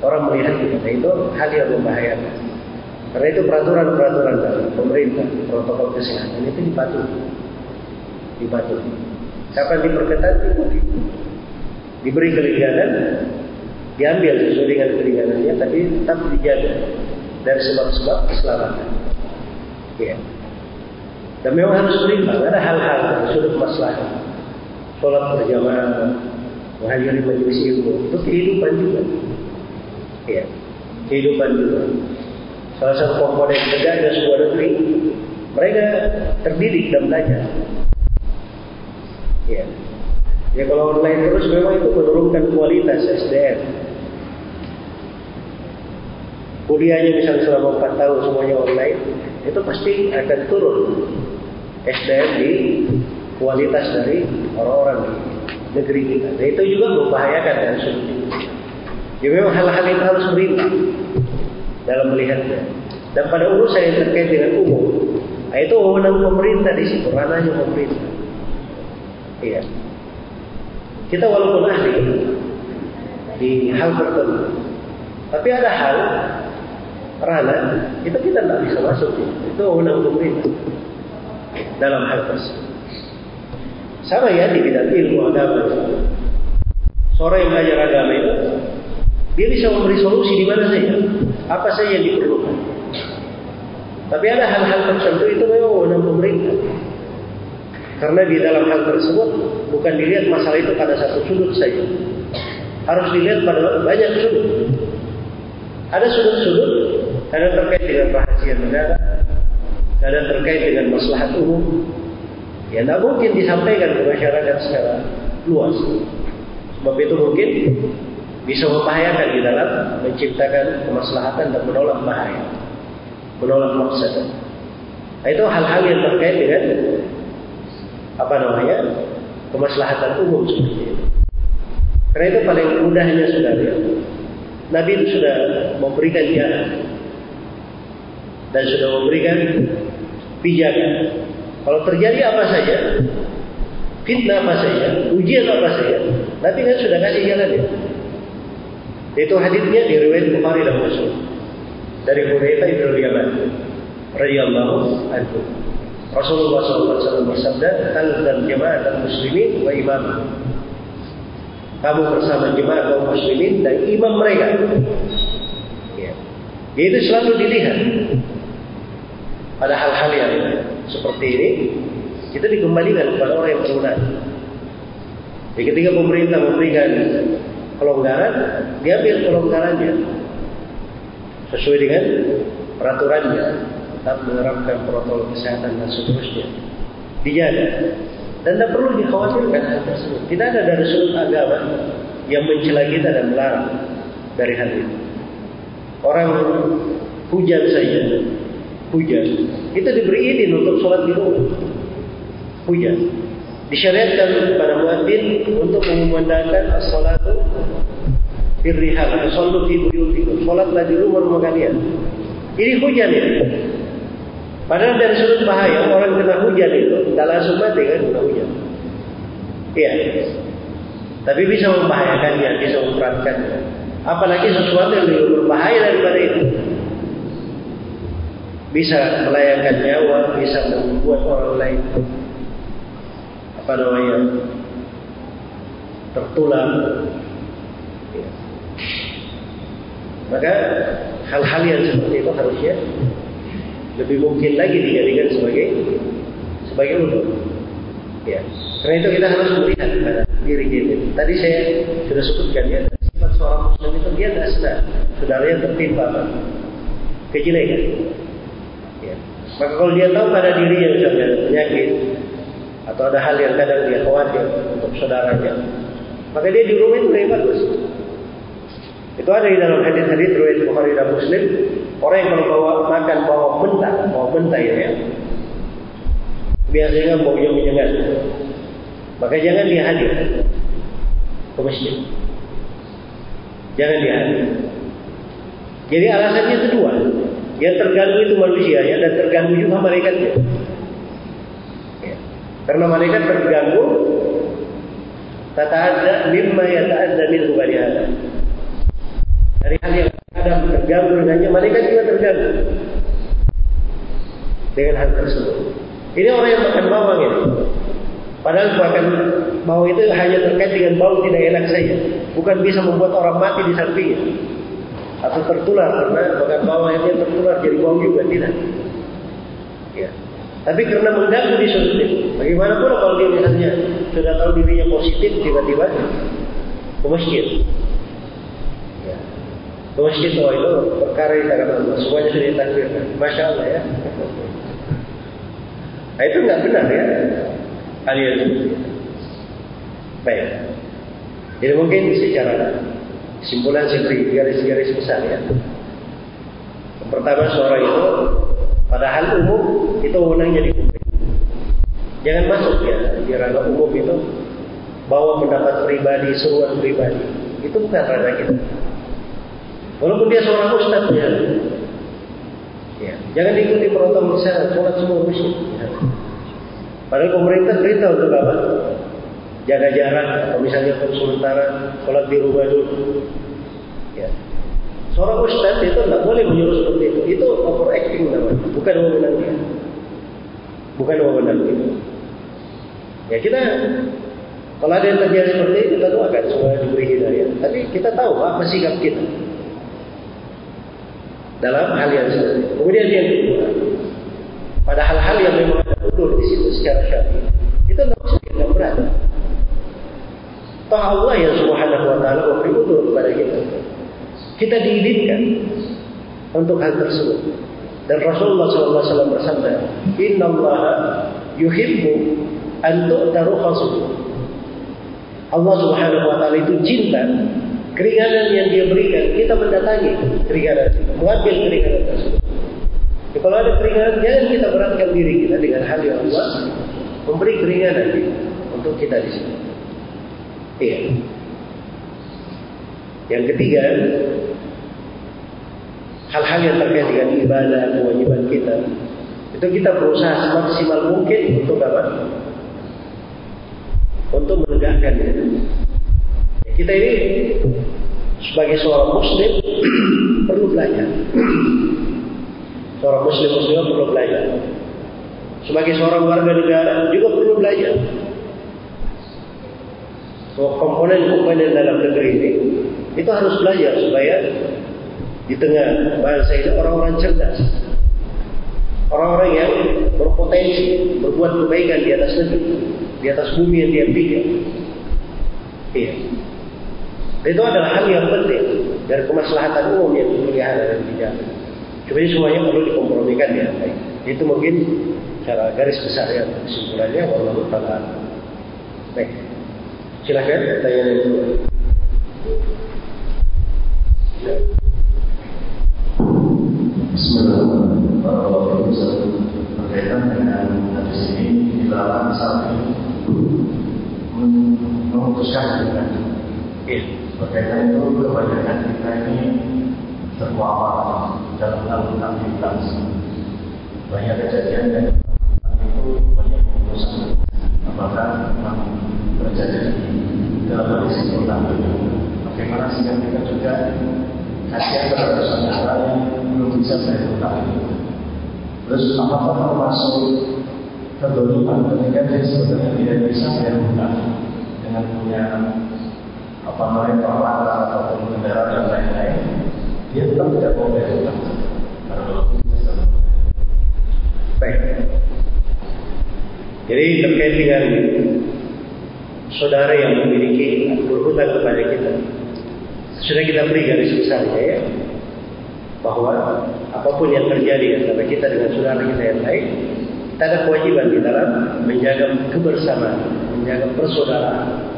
Orang melihat. Nah, itu hal yang membahayakan. Karena itu peraturan-peraturan dari pemerintah, protokol kesehatan itu dipatuhi. Dipatuhi. Kapan diperketat, diikuti. Diberi keringanan, diambil sesuai dengan keringanannya, tapi tetap dijaga dari sebab-sebab keselamatan. Ya. Dan memang harus berimbang. Ada hal-hal dari sudut masalah. Sholat berjamaah, menghadiri majelis ilmu, itu kehidupan juga. Ya, kehidupan juga. Salah satu komponen negara sebuah negeri, mereka terdidik dan belajar. Ya. Ya kalau online terus memang itu menurunkan kualitas SDM. Kuliahnya misalnya selama 4 tahun semuanya online, itu pasti akan turun SDM di kualitas dari orang-orang di negeri kita. Dan itu juga membahayakan sudut itu. Jadi memang hal-hal itu harus berimbang dalam melihatnya. Dan pada urusan yang terkait dengan umum, itu wewenang pemerintah di situ, ranahnya pemerintah. Iya. Kita walaupun ahli di hal tertentu, tapi ada hal ranah itu kita tidak bisa masuk. Itu wewenang pemerintah dalam hal tersebut. Sama ya di bidang ilmu agama. Seorang yang belajar agama itu, dia bisa memberi solusi di mana saja. Apa saja yang diperlukan. Tapi ada hal-hal tertentu itu memang wewenang pemerintah. Karena di dalam hal tersebut bukan dilihat masalah itu pada satu sudut saja. Harus dilihat pada banyak sudut. Ada sudut-sudut kadang terkait dengan rahasia negara, kadang terkait dengan maslahat umum, Ya tidak mungkin disampaikan ke masyarakat secara luas. Sebab itu mungkin bisa membahayakan di dalam menciptakan kemaslahatan dan menolak bahaya. Menolak maksud. Nah, itu hal-hal yang terkait dengan apa namanya kemaslahatan umum seperti itu. Karena itu paling mudahnya sudah ya. Nabi itu sudah memberikan dia dan sudah memberikan pijakan kalau terjadi apa saja, fitnah apa saja, ujian apa saja, nanti kan sudah kasih jalan ya. Itu hadisnya di Bukhari dan Muslim dari Hurairah bin Yaman radhiyallahu anhu. Rasulullah SAW bersabda, "Talzam jama'at muslimin wa imam." Kamu bersama jemaah kaum muslimin dan imam mereka. Ya. Itu selalu dilihat pada hal-hal yang seperti ini itu dikembalikan kepada orang yang berwenang. Jadi ketika pemerintah memberikan kelonggaran, diambil kelonggarannya sesuai dengan peraturannya, tetap menerapkan protokol kesehatan dan seterusnya. Dijaga dan tidak perlu dikhawatirkan hal tersebut. Tidak ada dari sudut agama yang mencela kita dan melarang dari hal itu. Orang hujan saja hujan. Kita diberi izin untuk sholat di rumah. Hujan. Disyariatkan kepada muadzin untuk mengumandangkan as-salatu firrihal sholat di rumah rumah kalian. Ini hujan ini. Padahal dari sudut bahaya orang kena hujan itu tidak langsung mati kan kena hujan. Iya. Tapi bisa membahayakannya, bisa memperatkannya. Apalagi sesuatu yang lebih berbahaya daripada itu bisa melayangkan nyawa, bisa membuat orang lain apa namanya tertular. Maka hal-hal yang seperti itu harusnya lebih mungkin lagi dijadikan sebagai sebagai untuk. Ya. Karena itu kita harus melihat pada diri kita. Tadi saya sudah sebutkan ya, sifat seorang muslim itu dia tidak senang saudaranya tertimpa apa? kejelekan. Maka kalau dia tahu pada dirinya misalnya ada penyakit atau ada hal yang kadang dia khawatir untuk saudaranya, maka dia di rumah itu lebih bagus. Itu ada di dalam hadis-hadis riwayat Bukhari dan Muslim. Orang yang kalau bawa makan bawa mentah, bawa mentah ya, ya. biasanya bau yang menyengat. Maka jangan dia hadir ke masjid. Jangan dia hadir. Jadi alasannya itu dua. Yang terganggu itu manusia ya, dan terganggu juga malaikatnya. Ya. Karena malaikat terganggu tata'adza mimma yata'adza minhu bani Adam. Dari hal yang Adam terganggu dengannya, malaikat juga terganggu dengan hal tersebut. Ini orang yang makan bawang ini. Padahal makan bawang itu hanya terkait dengan bau tidak enak saja. Bukan bisa membuat orang mati di sampingnya atau tertular karena makan bawang yang tertular jadi bau juga tidak. Ya. Tapi karena mengganggu di sudut itu, bagaimana pula kalau dia misalnya sudah tahu dirinya positif tiba-tiba ke masjid. Masjid oh itu perkara yang sangat Allah. Semuanya sudah ditakdirkan. Masya Allah ya. Nah, itu nggak benar ya. Kalian Baik. Jadi mungkin secara Simpulan seperti garis-garis besar ya. Yang pertama seorang itu pada hal umum itu wewenangnya di publik. Jangan masuk ya di ranah umum itu bawa pendapat pribadi, seruan pribadi. Itu bukan ranah kita. Walaupun dia seorang ustaz ya. ya. Jangan diikuti protokol kesehatan, sholat semua musyrik. Ya. Padahal pemerintah beritahu untuk apa? Jaga jarak atau misalnya sementara sholat di rumah dulu. Ya. Seorang ustaz itu tidak boleh menyuruh seperti itu. Itu overacting namanya, bukan wewenang dia. Bukan wewenang dia. Ya kita kalau ada yang terjadi seperti itu kita doakan supaya diberi hidayah. Tapi kita tahu apa sikap kita dalam hal yang seperti. Kemudian yang kedua, pada hal-hal yang memang udur di situ secara syar'i, itu tidak usah kita berat. Toh Allah yang subhanahu wa ta'ala memberi udur kepada kita. Kita diizinkan untuk hal tersebut. Dan Rasulullah SAW bersabda, Inna Allah yuhibbu antuk taruhasu. Allah subhanahu wa ta'ala itu cinta keringanan yang dia berikan, kita mendatangi keringanan, mengambil keringanan tersebut. Jadi, kalau ada keringanan, jangan kita beratkan diri kita dengan hal yang Allah memberi keringanan untuk kita di sini. Iya. Yang ketiga, hal-hal yang terkait dengan ibadah, kewajiban kita, itu kita berusaha semaksimal mungkin untuk apa? Untuk menegakkannya. Kita ini sebagai seorang muslim perlu belajar. Seorang muslim muslim perlu belajar. Sebagai seorang warga negara juga perlu belajar. So, komponen-komponen dalam negeri ini itu harus belajar supaya di tengah bangsa ini orang-orang cerdas. Orang-orang yang berpotensi berbuat kebaikan di atas negeri, di atas bumi yang dia pilih. Iya. Itu adalah hal yang penting dari kemaslahatan umum yang dipelihara dan dijaga. Cuma ini semuanya perlu dikompromikan ya. Baik. Itu mungkin cara garis besar ya kesimpulannya wallahu taala. Baik. Silakan pertanyaan yang kedua. Bismillahirrahmanirrahim. Berkaitan dengan hadis ini dalam saat ini memutuskan dengan Berkaitan itu kebanyakan kita ini terkuat dalam melakukan aktivitas. Banyak kejadian dan itu banyak keputusan. Apakah memang terjadi dalam kondisi ini? Bagaimana sehingga kita juga kasihan terhadap saudara yang belum bisa bayar utang? Terus apakah termasuk kedoliman ketika dia sebenarnya tidak bisa bayar dengan punya apa namanya peralatan ataupun kendaraan dan lain-lain, dia tetap tidak mau bayar hutang. Baik. Jadi terkait dengan saudara yang memiliki berhutang kepada kita, sudah kita beri garis besarnya ya, bahwa apapun yang terjadi antara kita dengan saudara kita yang lain, kita ada kewajiban di dalam menjaga kebersamaan, menjaga persaudaraan,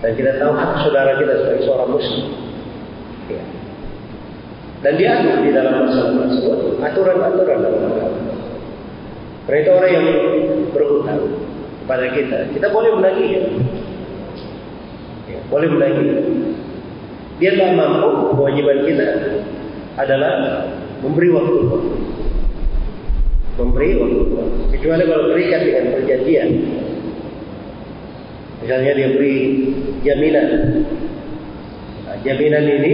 dan kita tahu hak saudara kita sebagai seorang muslim. Ya. Dan diatur di dalam masalah tersebut aturan-aturan dalam agama. Itu orang yang berhutang kepada kita, kita boleh menagih. Ya. Boleh menagih. Dia tak mampu, kewajiban kita adalah memberi waktu. Memberi waktu. Kecuali kalau terikat dengan perjanjian. Misalnya dia beri jaminan. Nah, jaminan ini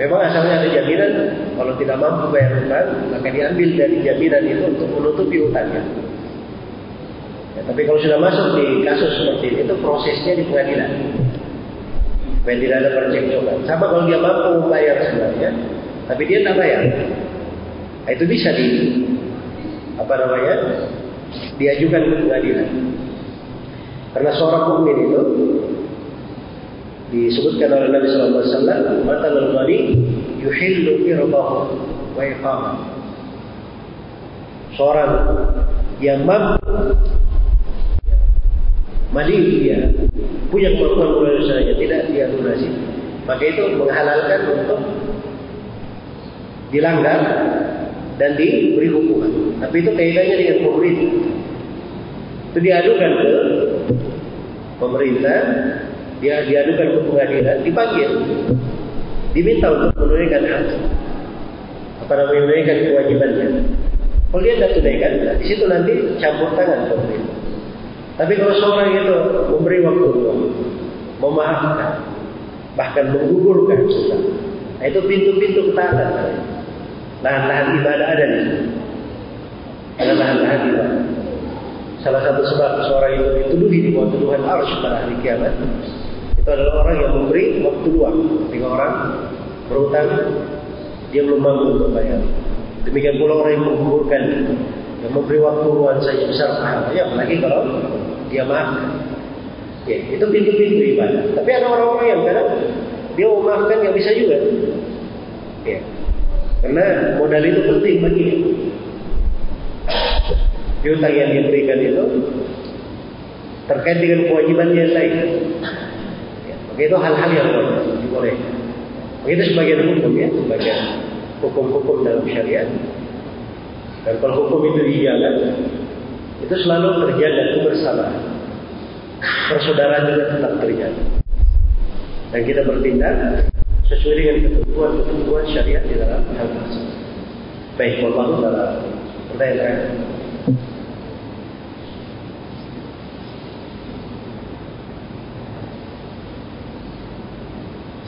memang asalnya ada jaminan kalau tidak mampu bayar hutang maka diambil dari jaminan itu untuk menutupi hutangnya. Ya, tapi kalau sudah masuk di kasus seperti ini itu prosesnya di pengadilan. Tidak ada percekcokan. Sama kalau dia mampu membayar sebenarnya, tapi dia tak bayar. Nah, itu bisa di apa namanya diajukan ke pengadilan. Karena seorang mukmin itu disebutkan oleh Nabi wasallam, "Mata al-ghani yuhillu irdahu wa iqamah." Seorang yang mampu mandi dia punya kemampuan mulai saja tidak dia lunasi. Maka itu menghalalkan untuk dilanggar dan diberi hukuman. Tapi itu kaitannya dengan pemerintah Itu diadukan ke pemerintah, dia diadukan ke pengadilan, dipanggil, diminta untuk menunaikan hak, namanya menunaikan kewajibannya. Kalau dia tidak tunaikan, di situ nanti campur tangan pemerintah. Tapi kalau seorang itu memberi waktu luang, memaafkan, bahkan menggugurkan susah, nah, itu pintu-pintu ketaatan. Lahan-lahan ibadah ada di situ. Ada lahan-lahan ibadah. Salah satu sebab seorang itu dituduhi di bawah tuduhan arus pada hari kiamat itu adalah orang yang memberi waktu luang. Ketika orang berutang, dia belum mampu untuk bayar. Demikian pula orang yang menggugurkan, yang memberi waktu luang saja besar. Ya, apalagi kalau dia maafkan. Ya, itu pintu-pintu ibadah. Tapi ada orang-orang yang kadang dia memaafkan yang bisa juga. Ya. Karena modal itu penting bagi Piutang yang diberikan itu terkait dengan kewajiban yang lain. Ya, itu hal-hal yang boleh. Itu sebagian hukum ya, sebagian hukum-hukum dalam syariat. Dan kalau hukum itu dijaga, itu selalu terjaga kebersamaan. Persaudaraan juga tetap terjaga. Dan kita bertindak sesuai dengan ketentuan-ketentuan syariat di dalam hal tersebut. Baik, Allah dalam pertanyaan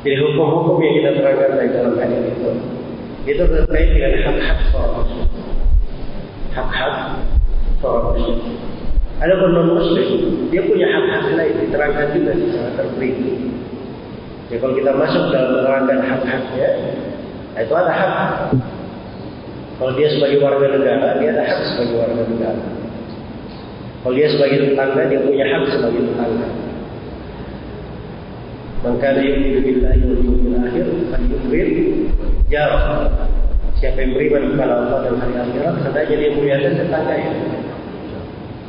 Jadi hukum-hukum yang kita terangkan dari dalam hadis itu itu terkait dengan hak-hak seorang muslim. Hak-hak seorang muslim. Ada non muslim, dia punya hak-hak lain diterangkan juga secara terperinci. Ya kalau kita masuk dalam menerangkan hak-haknya, itu ada hak. Kalau dia sebagai warga negara, dia ada hak sebagai warga negara. Kalau dia sebagai tetangga, dia punya hak sebagai tetangga. Kana yu'minu billahi wal yawmil akhir falyukrim jarah. Siapa yang beriman kepada Allah dan hari akhirat, hendaknya dia muliakan tetangganya.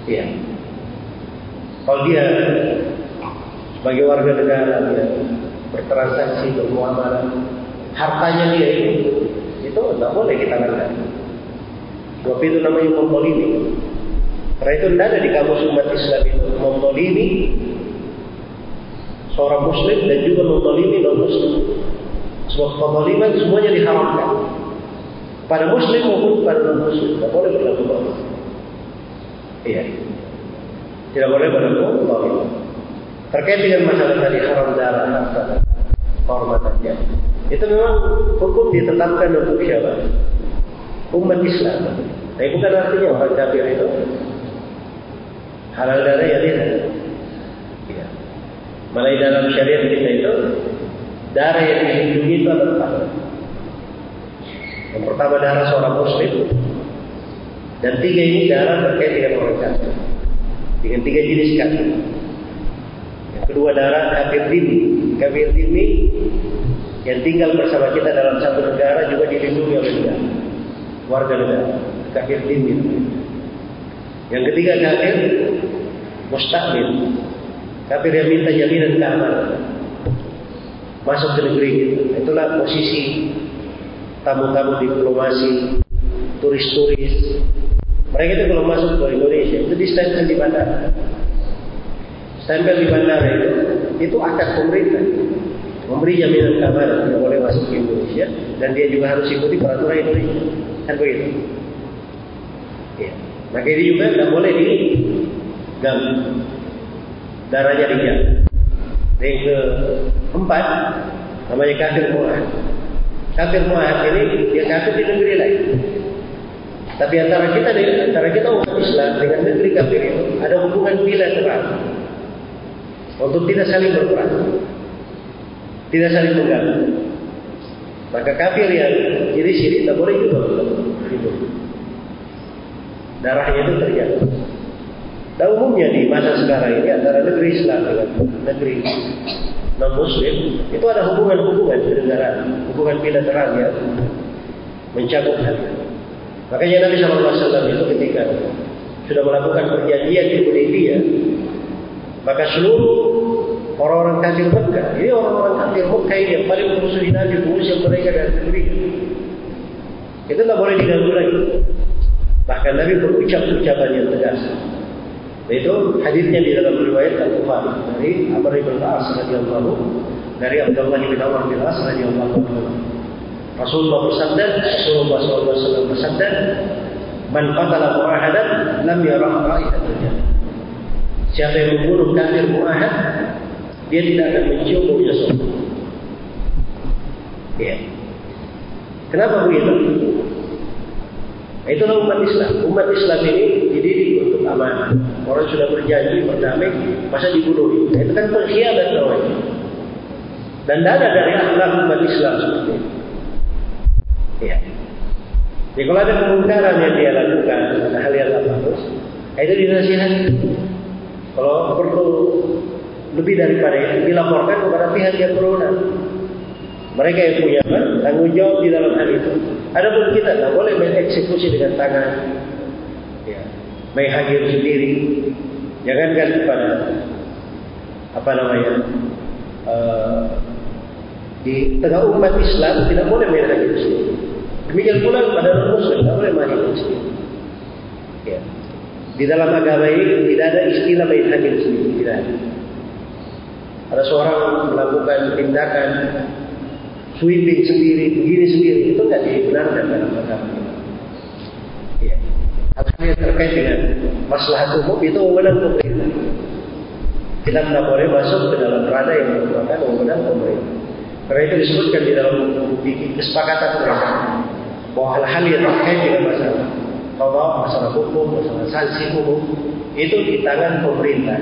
Iya. Kalau dia sebagai warga negara dia bertransaksi bermuamalah, hartanya dia itu itu tidak boleh kita lakukan. Sebab itu namanya mempolimi. Karena itu tidak ada di kamus umat Islam itu mempolimi seorang muslim dan juga menzalimi non muslim. Sebab penzaliman semuanya diharamkan. Pada muslim maupun pada non muslim tidak boleh berlaku zalim. Iya. Tidak boleh berlaku zalim. Terkait dengan masalah tadi haram darah harta kehormatannya. Itu memang hukum ditetapkan untuk siapa? Umat Islam. Tapi bukan artinya orang kafir itu halal darah ya tidak. Malah dalam syariat kita itu darah yang dilindungi itu ada empat. Yang pertama darah seorang muslim dan tiga ini darah terkait dengan orang kafir. Dengan tiga jenis kafir. Yang kedua darah kafir dini. Kafir dini yang tinggal bersama kita dalam satu negara juga dilindungi oleh negara. Warga negara. Kafir dini. Yang ketiga kafir mustakmil tapi dia minta jaminan keamanan masuk ke negeri itu. Itulah posisi tamu-tamu diplomasi, turis-turis. Mereka itu kalau masuk ke Indonesia itu di stempel di bandara. Stempel di bandara itu itu akad pemerintah memberi jaminan keamanan tidak boleh masuk ke Indonesia dan dia juga harus ikuti peraturan Indonesia. Kan begitu? Ya. Maka ini juga tidak boleh di ganggu darahnya ringan. Yang keempat, namanya kafir Quran. Kafir muahad ini dia kafir di negeri lain. Tapi antara kita antara kita umat Islam dengan negeri kafir itu ada hubungan bilateral untuk tidak saling berperang, tidak saling mengganggu. Maka kafir yang jadi syirik tidak boleh juga hidup. Darahnya itu terjaga. Dan umumnya di masa sekarang ini antara negeri Islam dengan negeri non Muslim itu ada hubungan-hubungan kenegaraan, hubungan bilateral yang mencakup hal itu. Makanya Nabi SAW itu ketika sudah melakukan perjanjian di Hudaybiyah, maka seluruh orang-orang kafir Mekah, ini orang-orang kafir Mekah ini yang paling musuh Nabi, mengusir mereka dari negeri. Itu tidak boleh diganggu lagi. Bahkan Nabi berucap ucapan yang tegas. Itu hadirnya di dalam riwayat Al-Bukhari dari Amr bin Al-As radhiyallahu dari Abdullah bin Amr bin Al-As radhiyallahu anhu. Rasulullah bersabda, Rasulullah SAW bersabda, Man qatala mu'ahadan lam ra'ihatul jannah. Siapa yang membunuh kafir mu'ahad, dia tidak akan mencium surga. Ya. Kenapa begitu? Itulah umat Islam. Umat Islam ini dididik aman. Orang sudah berjanji berdamai, masa dibunuh. Itu kan pengkhianat namanya. Dan ada dari akhlak umat Islam seperti itu. Ya. Jadi kalau ada kemungkaran yang dia lakukan, hal yang tak bagus, itu dinasihati. Kalau perlu lebih daripada itu, dilaporkan kepada pihak yang berwenang. Mereka yang punya tanggung jawab di dalam hal itu. Adapun kita tak boleh mengeksekusi dengan tangan, menghakir sendiri. Jangankan kepada apa namanya uh, di tengah umat Islam tidak boleh menghakir sendiri. Demikian pula pada Muslim tidak boleh menghakir sendiri. Ya. Di dalam agama ini tidak ada istilah menghakir sendiri. Tidak ada. Ada seorang melakukan tindakan sweeping sendiri, begini sendiri, itu tidak dibenarkan dalam agama. Ya. Apa yang terkait dengan masalah umum itu wewenang pemerintah. Kita tidak boleh masuk ke dalam ranah yang merupakan wewenang pemerintah. Karena itu disebutkan di dalam kesepakatan mereka bahwa hal-hal yang terkait dengan masalah kalau masalah hukum, masalah sanksi umum itu di tangan pemerintah,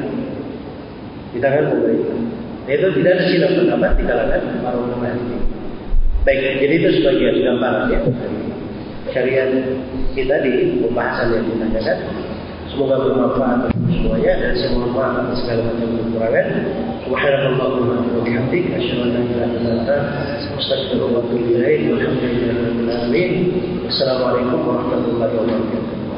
di tangan pemerintah. Itu tidak silap pendapat di kalangan para ulama. Baik, jadi itu sebagian gambaran ya syariat kita di pembahasan yang ditanyakan. Semoga bermanfaat untuk semuanya dan mohon maaf atas segala macam kekurangan. Subhanallahumma wa bihamdik asyhadu an la ilaha illa anta astaghfiruka wa atubu ilaik. Walhamdulillahirabbil alamin. Wassalamualaikum warahmatullahi wabarakatuh.